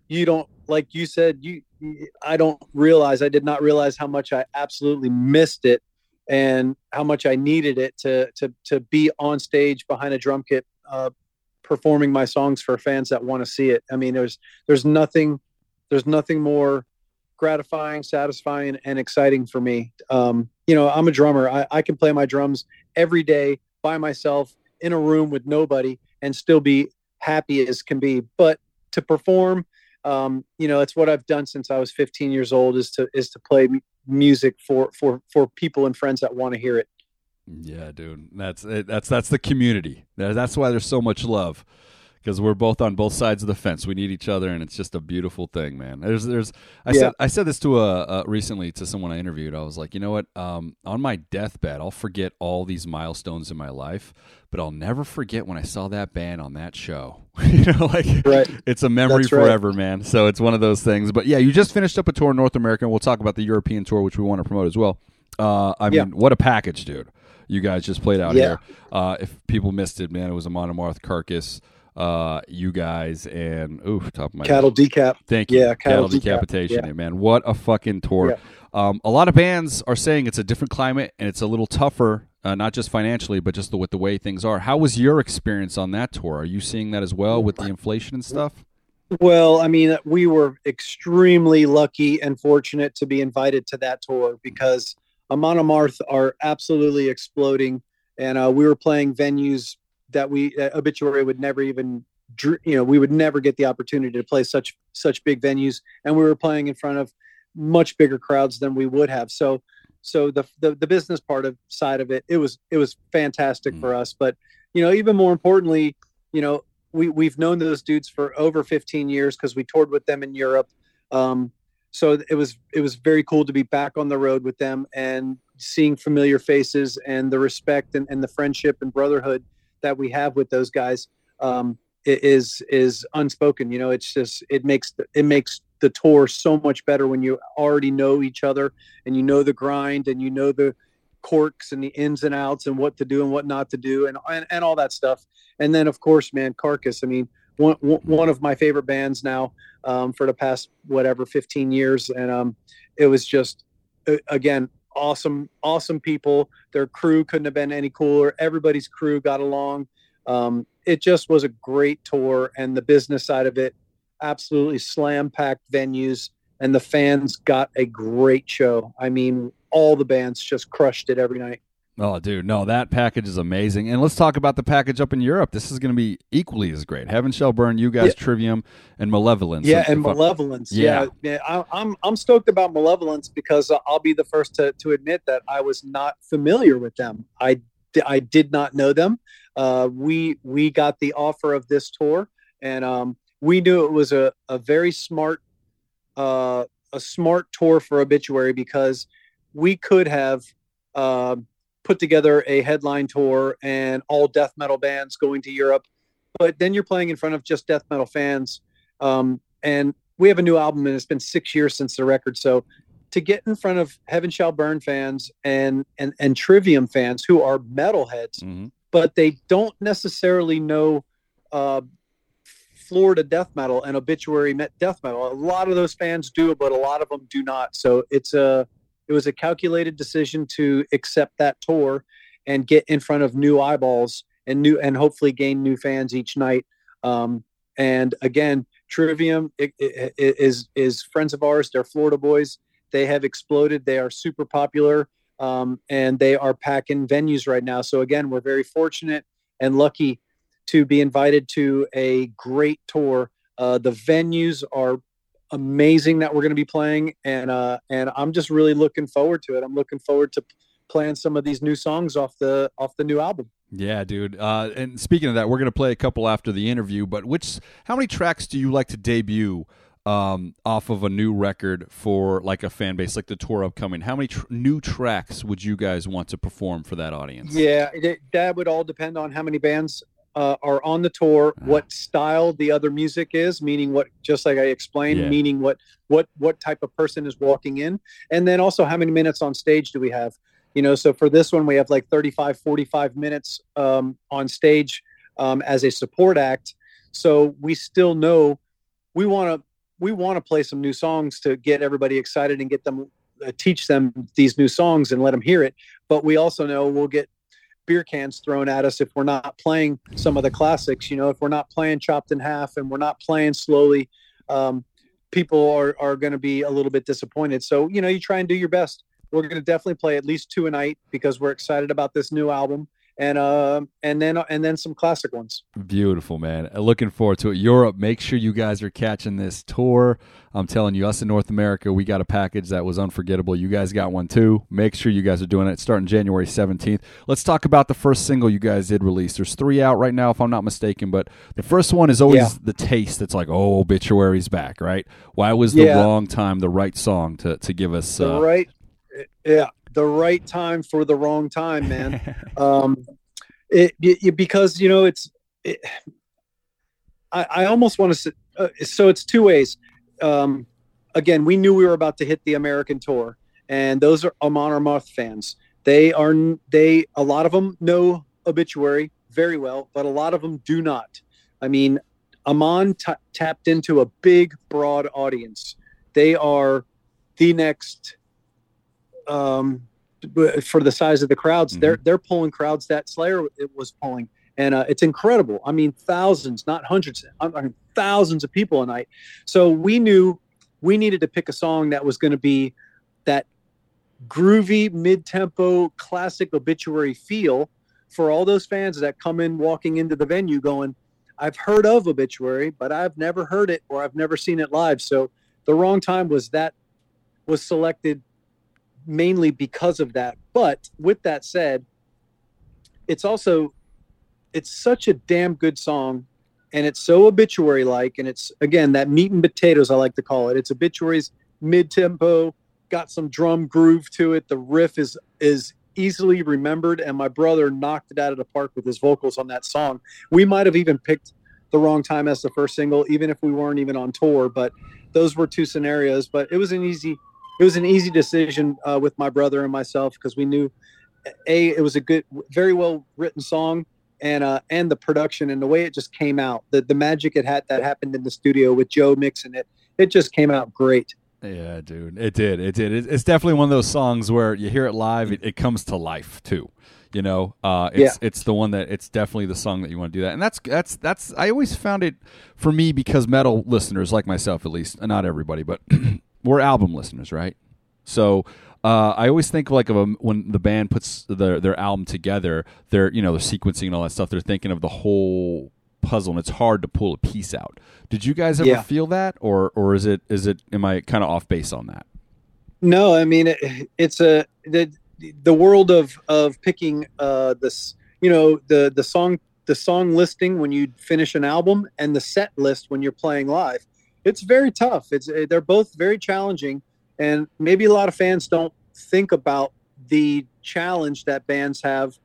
you don't like you said you. you- I don't realize. I did not realize how much I absolutely missed it, and how much I needed it to to to be on stage behind a drum kit. Uh, performing my songs for fans that want to see it. I mean, there's there's nothing there's nothing more gratifying, satisfying, and exciting for me. Um, you know, I'm a drummer. I, I can play my drums every day by myself in a room with nobody and still be happy as can be. But to perform, um, you know, it's what I've done since I was 15 years old is to is to play music for for for people and friends that want to hear it. Yeah, dude. That's it- that's that's the community. That's why there's so much love because we're both on both sides of the fence. We need each other, and it's just a beautiful thing, man. There's there's I Yeah. said I said this to a, uh recently to someone I interviewed. I was like, you know what? Um, on my deathbed, I'll forget all these milestones in my life, but I'll never forget when I saw that band on that show. you know, like Right. it's a memory That's right. forever, man. So it's one of those things. But yeah, you just finished up a tour in North America, and we'll talk about the European tour, which we want to promote as well. Uh, I mean, Yeah. what a package, dude! You guys just played out Yeah. here. Uh, if people missed it, man, it was Amon Amarth Carcass. Uh, you guys and oof, top of my Cattle decap. Thank you. Yeah, cattle, cattle decapitation, yeah, man. What a fucking tour. Yeah. Um, a lot of bands are saying it's a different climate and it's a little tougher, uh, not just financially, but just the, with the way things are. How was your experience on that tour? Are you seeing that as well with the inflation and stuff? Well, I mean, we were extremely lucky and fortunate to be invited to that tour because Amon Amarth are absolutely exploding, and uh, we were playing venues that we uh, Obituary would never even, you know, we would never get the opportunity to play such such big venues, and we were playing in front of much bigger crowds than we would have. So, so the the, the business part of side of it, it was it was fantastic Mm. for us. But you know, even more importantly, you know, we we've known those dudes for over 15 years because we toured with them in Europe. Um, so it was it was very cool to be back on the road with them and seeing familiar faces and the respect and, and the friendship and brotherhood that we have with those guys. Um, is is unspoken. You know, it's just it makes it makes the tour so much better when you already know each other and you know the grind and you know the quirks and the ins and outs and what to do and what not to do and and, and all that stuff. And then of course, man, Carcass. I mean, one one of my favorite bands now um, for the past whatever 15 years, and um, it was just again awesome, awesome people. Their crew couldn't have been any cooler. Everybody's crew got along. Um, it just was a great tour, and the business side of it, absolutely slam packed venues, and the fans got a great show. I mean, all the bands just crushed it every night. Oh, dude, no, that package is amazing. And let's talk about the package up in Europe. This is going to be equally as great. Heaven Shall Burn, you guys, yeah. Trivium, and Malevolence. Yeah, and Malevolence. Yeah, yeah. I, I'm I'm stoked about Malevolence because I'll be the first to to admit that I was not familiar with them. I I did not know them. Uh, we we got the offer of this tour, and um, we knew it was a a very smart uh, a smart tour for Obituary because we could have. Uh, put together a headline tour and all death metal bands going to Europe. But then you're playing in front of just death metal fans. Um, and we have a new album, and it's been six years since the record. So to get in front of Heaven Shall Burn fans and and and Trivium fans who are metalheads, mm-hmm. but they don't necessarily know uh, Florida death metal and obituary death metal. A lot of those fans do, but a lot of them do not. So it's a it was a calculated decision to accept that tour and get in front of new eyeballs and new and hopefully gain new fans each night. Um, and again, Trivium is is friends of ours. They're Florida boys. They have exploded. They are super popular, um, and they are packing venues right now. So again, we're very fortunate and lucky to be invited to a great tour. Uh, the venues are amazing that we're going to be playing, and uh, and I'm just really looking forward to it. I'm looking forward to playing some of these new songs off the off the new album. Yeah, dude. Uh, and speaking of that, we're going to play a couple after the interview. But which, how many tracks do you like to debut um, off of a new record for like a fan base, like the tour upcoming? How many tr- new tracks would you guys want to perform for that audience? Yeah, it, that would all depend on how many bands uh, are on the tour, uh-huh. what style the other music is, meaning what, just like I explained, yeah. meaning what what what type of person is walking in, and then also how many minutes on stage do we have? You know, so for this one we have like 35, 45 minutes um, on stage um, as a support act. So we still know we want to we want to play some new songs to get everybody excited and get them uh, teach them these new songs and let them hear it. But we also know we'll get beer cans thrown at us if we're not playing some of the classics. You know, if we're not playing chopped in half and we're not playing slowly, um, people are, are going to be a little bit disappointed. So, you know, you try and do your best. We're going to definitely play at least two a night because we're excited about this new album and uh, and then and then some classic ones. Beautiful, man. Uh, looking forward to it. Europe, make sure you guys are catching this tour. I'm telling you, us in North America, we got a package that was unforgettable. You guys got one too. Make sure you guys are doing it. Starting January 17th. Let's talk about the first single you guys did release. There's three out right now, if I'm not mistaken. But the first one is always yeah. the taste. That's like, oh, obituary's back, right? Why was the yeah. wrong time the right song to to give us uh, right? Yeah, the right time for the wrong time, man. um, it, it, because you know it's. It, I, I almost want to. Uh, so it's two ways. Um, again, we knew we were about to hit the American tour, and those are Amon Amarth fans. They are they. A lot of them know obituary very well, but a lot of them do not. I mean, Amon t- tapped into a big, broad audience. They are the next um, for the size of the crowds. Mm-hmm. They're they're pulling crowds that Slayer was pulling, and uh, it's incredible. I mean, thousands, not hundreds, I mean, thousands of people a night. So we knew we needed to pick a song that was going to be that groovy mid-tempo classic obituary feel for all those fans that come in walking into the venue going i've heard of obituary but i've never heard it or i've never seen it live so the wrong time was that was selected mainly because of that. But with that said, it's also it's such a damn good song and it's so obituary like and it's again that meat and potatoes I like to call it. It's obituaries mid tempo, got some drum groove to it. The riff is is easily remembered and my brother knocked it out of the park with his vocals on that song. We might have even picked the wrong time as the first single, even if we weren't even on tour. But those were two scenarios. But it was an easy it was an easy decision uh, with my brother and myself because we knew a it was a good, very well written song, and uh, and the production and the way it just came out, the the magic it had that happened in the studio with Joe mixing it, it just came out great. Yeah, dude, it did. It did. It's definitely one of those songs where you hear it live, it, it comes to life too. You know, uh, it's yeah. it's the one that it's definitely the song that you want to do that, and that's that's that's. I always found it for me because metal listeners like myself, at least, not everybody, but we're album listeners, right? So uh, I always think like of a, when the band puts their their album together, they're you know they're sequencing and all that stuff. They're thinking of the whole puzzle, and it's hard to pull a piece out. Did you guys ever yeah. feel that, or or is it is it am I kind of off base on that? No, I mean it, it's a the the world of of picking uh this you know the the song the song listing when you finish an album and the set list when you're playing live. It's very tough. It's they're both very challenging and maybe a lot of fans don't think about the challenge that bands have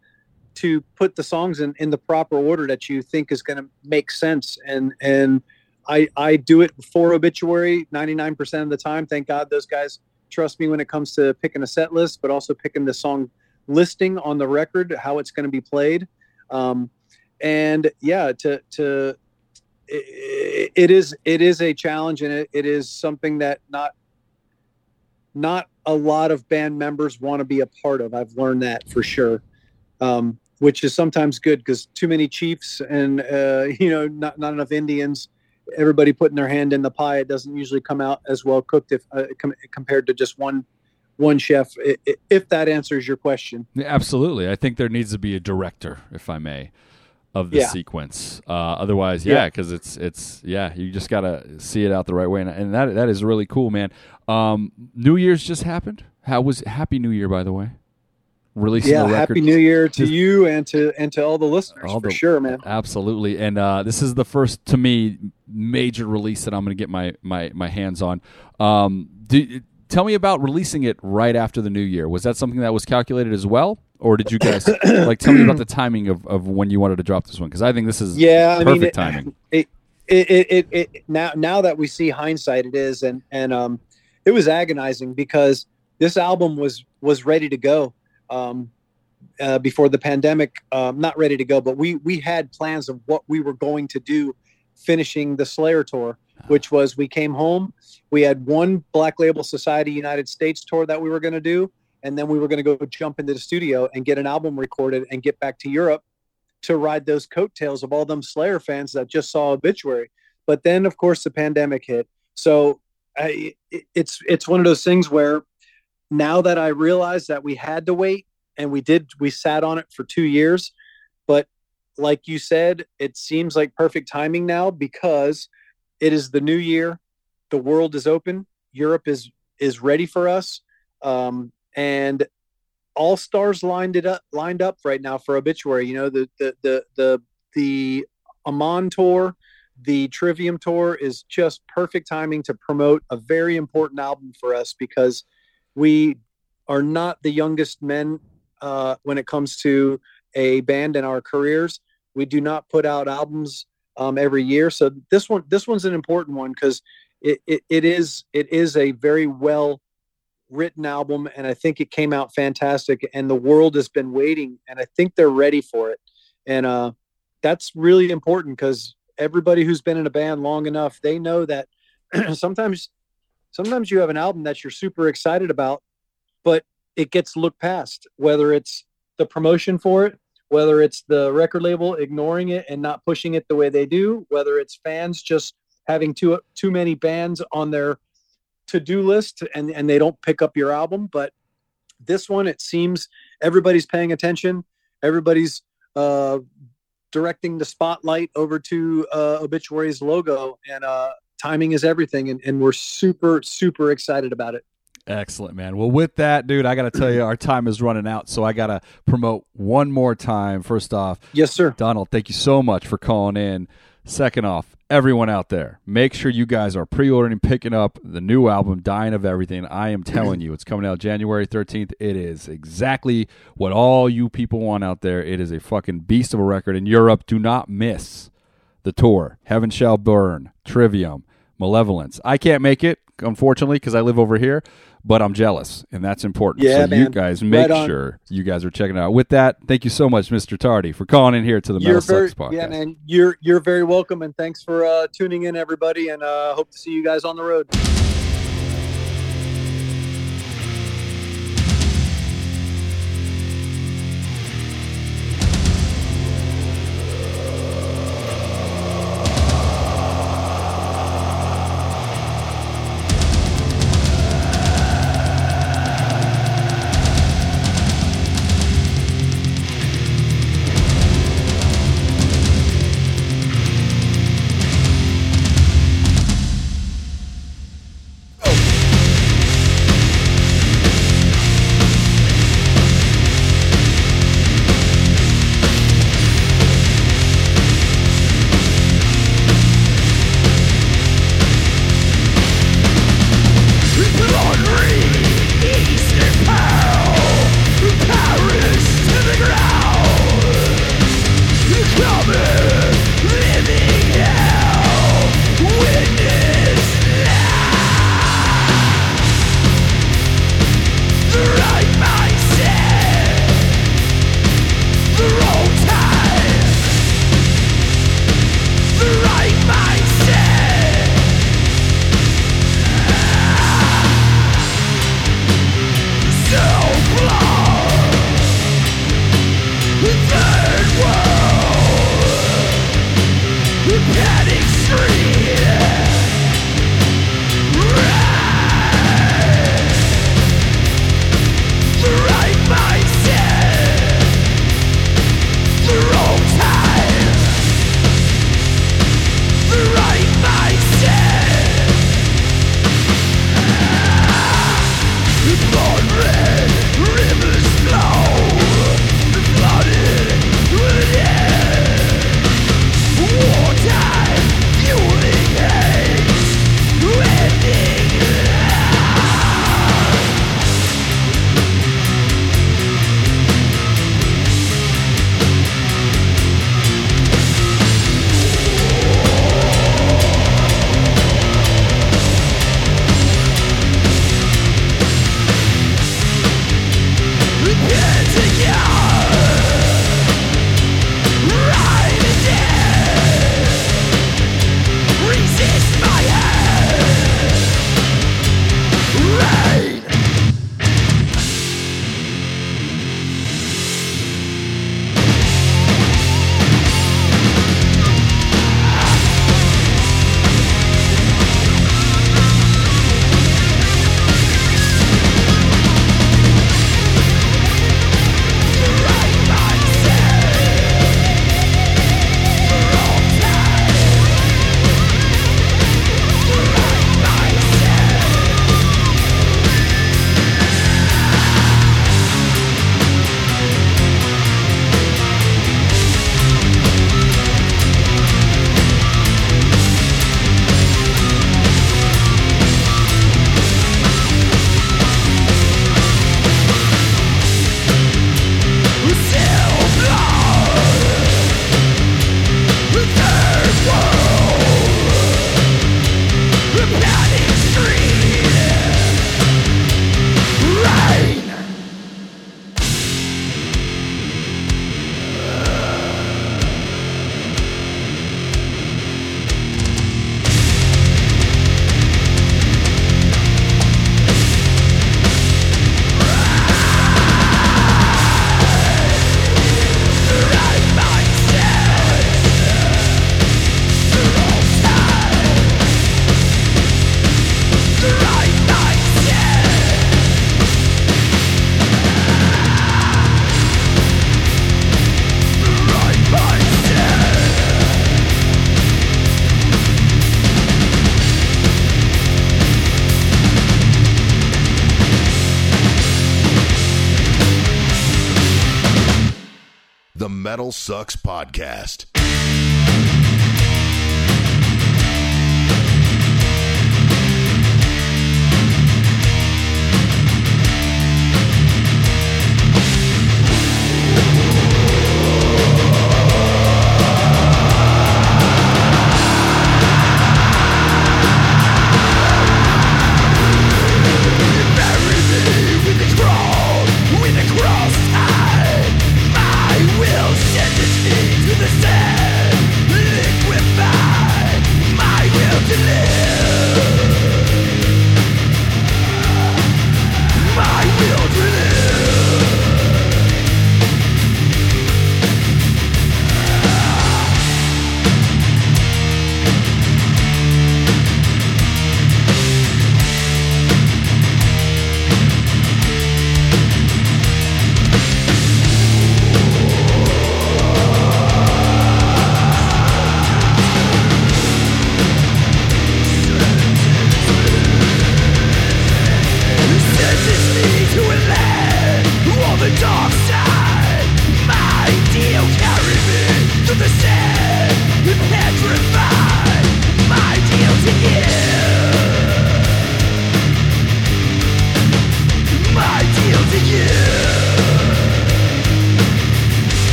to put the songs in, in the proper order that you think is going to make sense. And, and I, I do it for obituary 99% of the time. Thank God those guys trust me when it comes to picking a set list, but also picking the song listing on the record, how it's going to be played. Um, and yeah, to, to, it, it is, it is a challenge and it, it is something that not not a lot of band members want to be a part of. I've learned that for sure, um, which is sometimes good because too many chiefs and uh, you know not not enough Indians. Everybody putting their hand in the pie. It doesn't usually come out as well cooked if uh, com- compared to just one one chef. If that answers your question, absolutely. I think there needs to be a director, if I may of the yeah. sequence. Uh, otherwise, yeah, because yeah. it's it's yeah, you just gotta see it out the right way, and, and that that is really cool, man. Um, New Year's just happened. How was Happy New Year, by the way? Releasing yeah, Happy New Year to you and to and to all the listeners all for the, sure, man. Absolutely, and uh, this is the first to me major release that I'm going to get my my my hands on. Um, do, tell me about releasing it right after the New Year. Was that something that was calculated as well? Or did you guys like tell me about the timing of, of when you wanted to drop this one? Because I think this is yeah, I perfect mean, it, timing. It, it, it, it, it, now now that we see hindsight, it is, and and um, it was agonizing because this album was was ready to go um, uh, before the pandemic. Um, not ready to go, but we we had plans of what we were going to do, finishing the Slayer tour, which was we came home, we had one Black Label Society United States tour that we were going to do and then we were going to go jump into the studio and get an album recorded and get back to Europe to ride those coattails of all them Slayer fans that just saw Obituary. But then, of course, the pandemic hit. So I, it's it's one of those things where now that I realize that we had to wait and we did, we sat on it for two years. But like you said, it seems like perfect timing now because it is the new year. The world is open. Europe is is ready for us. Um, and all stars lined it up lined up right now for obituary you know the the the the, the Amon tour the trivium tour is just perfect timing to promote a very important album for us because we are not the youngest men uh, when it comes to a band in our careers. We do not put out albums um, every year. So this one this one's an important one because it, it, it is it is a very well written album and I think it came out fantastic and the world has been waiting and I think they're ready for it. And uh, that's really important because everybody who's been in a band long enough, they know that sometimes sometimes you have an album that you're super excited about, but it gets looked past, whether it's the promotion for it, whether it's the record label ignoring it and not pushing it the way they do, whether it's fans just having too too many bands on their to-do list and and they don't pick up your album but this one it seems everybody's paying attention everybody's uh, directing the spotlight over to uh, obituary's logo and uh, timing is everything and, and we're super super excited about it Excellent, man. Well, with that, dude, I got to tell you, our time is running out. So I got to promote one more time. First off, yes, sir. Donald, thank you so much for calling in. Second off, everyone out there, make sure you guys are pre ordering picking up the new album, Dying of Everything. I am telling you, it's coming out January 13th. It is exactly what all you people want out there. It is a fucking beast of a record. In Europe, do not miss the tour, Heaven Shall Burn, Trivium, Malevolence. I can't make it, unfortunately, because I live over here, but I'm jealous, and that's important. Yeah, so you guys make Right sure you guys are checking it out. With that, thank you so much, Mr. Tardy, for calling in here to the Metal very, Sucks podcast. yeah, man. You're you're very welcome, and thanks for uh, tuning in, everybody. And uh, hope to see you guys on the road. Sucks Podcast.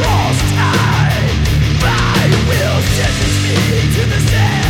lost I My will sentenced me to the same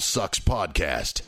Sucks Podcast.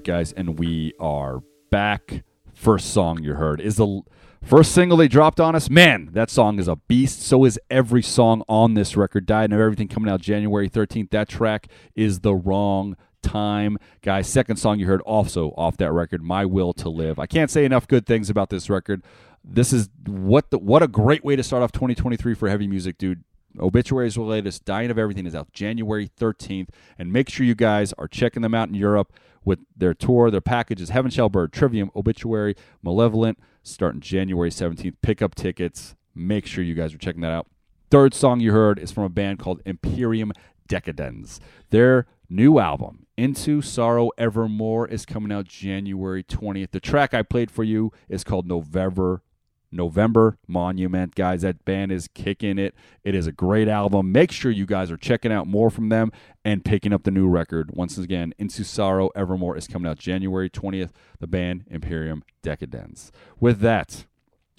Right, guys, and we are back. First song you heard is the first single they dropped on us. Man, that song is a beast. So is every song on this record. Dying of Everything coming out January 13th. That track is The Wrong Time. Guys, second song you heard also off that record, My Will to Live. I can't say enough good things about this record. This is what the, what a great way to start off 2023 for heavy music, dude. Obituary's the latest. Dying of Everything is out January 13th. And make sure you guys are checking them out in Europe with their tour. Their packages Heaven Shall Burn, Trivium, Obituary, Malevolence, starting January 17th. Pick up tickets. Make sure you guys are checking that out. Third song you heard is from a band called Imperium Dekadenz. Their new album, Into Sorrow Evermore, is coming out January 20th. The track I played for you is called November November Monument. Guys, that band is kicking it. It is a great album. Make sure you guys are checking out more from them and picking up the new record. Once again, Into Sorrow Evermore is coming out January 20th. The band Imperium Dekadenz. With that,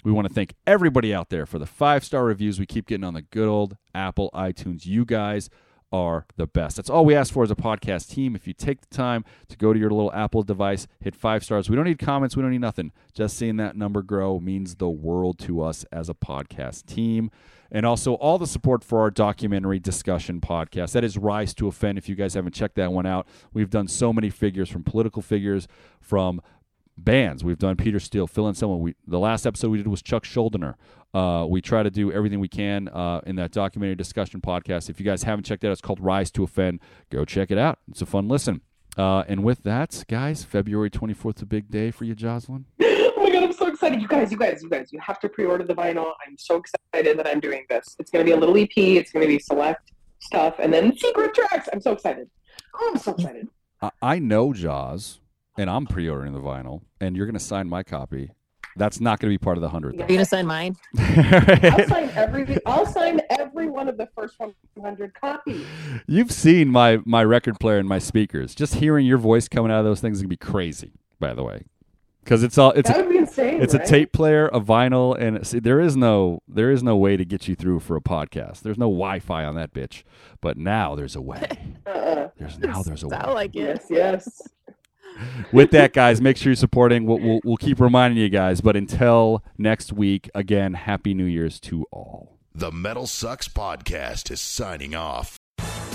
we want to thank everybody out there for the five star reviews we keep getting on the good old Apple iTunes. You guys are the best. That's all we ask for as a podcast team. If you take the time to go to your little Apple device, hit five stars. We don't need comments, we don't need nothing. Just seeing that number grow means the world to us as a podcast team. And also all the support for our documentary discussion podcast. That is Rise to Offend. If you guys haven't checked that one out, we've done so many figures from political figures, from bands. We've done Peter Steele, Phil Anselmo. We the last episode we did was Chuck Schuldiner. Uh, we try to do everything we can uh, in that documentary discussion podcast. If you guys haven't checked it out, it's called Rise to Offend. Go check it out. It's a fun listen. Uh, and with that, guys, February 24th is a big day for you, Jozalyn. oh my god, I'm so excited. You guys, you guys, you guys, you have to pre order the vinyl. I'm so excited that I'm doing this. It's going to be a little EP, it's going to be select stuff, and then secret tracks. I'm so excited. Oh, I'm so excited. I, I know Joz, and I'm pre ordering the vinyl, and you're going to sign my copy. That's not going to be part of the hundred. You're gonna sign mine. I'll sign every. I'll sign every one of the first 100 copies. You've seen my my record player and my speakers. Just hearing your voice coming out of those things is gonna be crazy. By the way, because it's all it's That a, be insane. it's right? a tape player, a vinyl, and see, there is no there is no way to get you through for a podcast. There's no Wi-Fi on that bitch. But now there's a way. Uh-uh. There's now there's a way. Sound like it. Yes, yes. With that, guys, make sure you're supporting. We'll, we'll, we'll keep reminding you guys. But until next week, again, Happy New Year's to all. The Metal Sucks Podcast is signing off.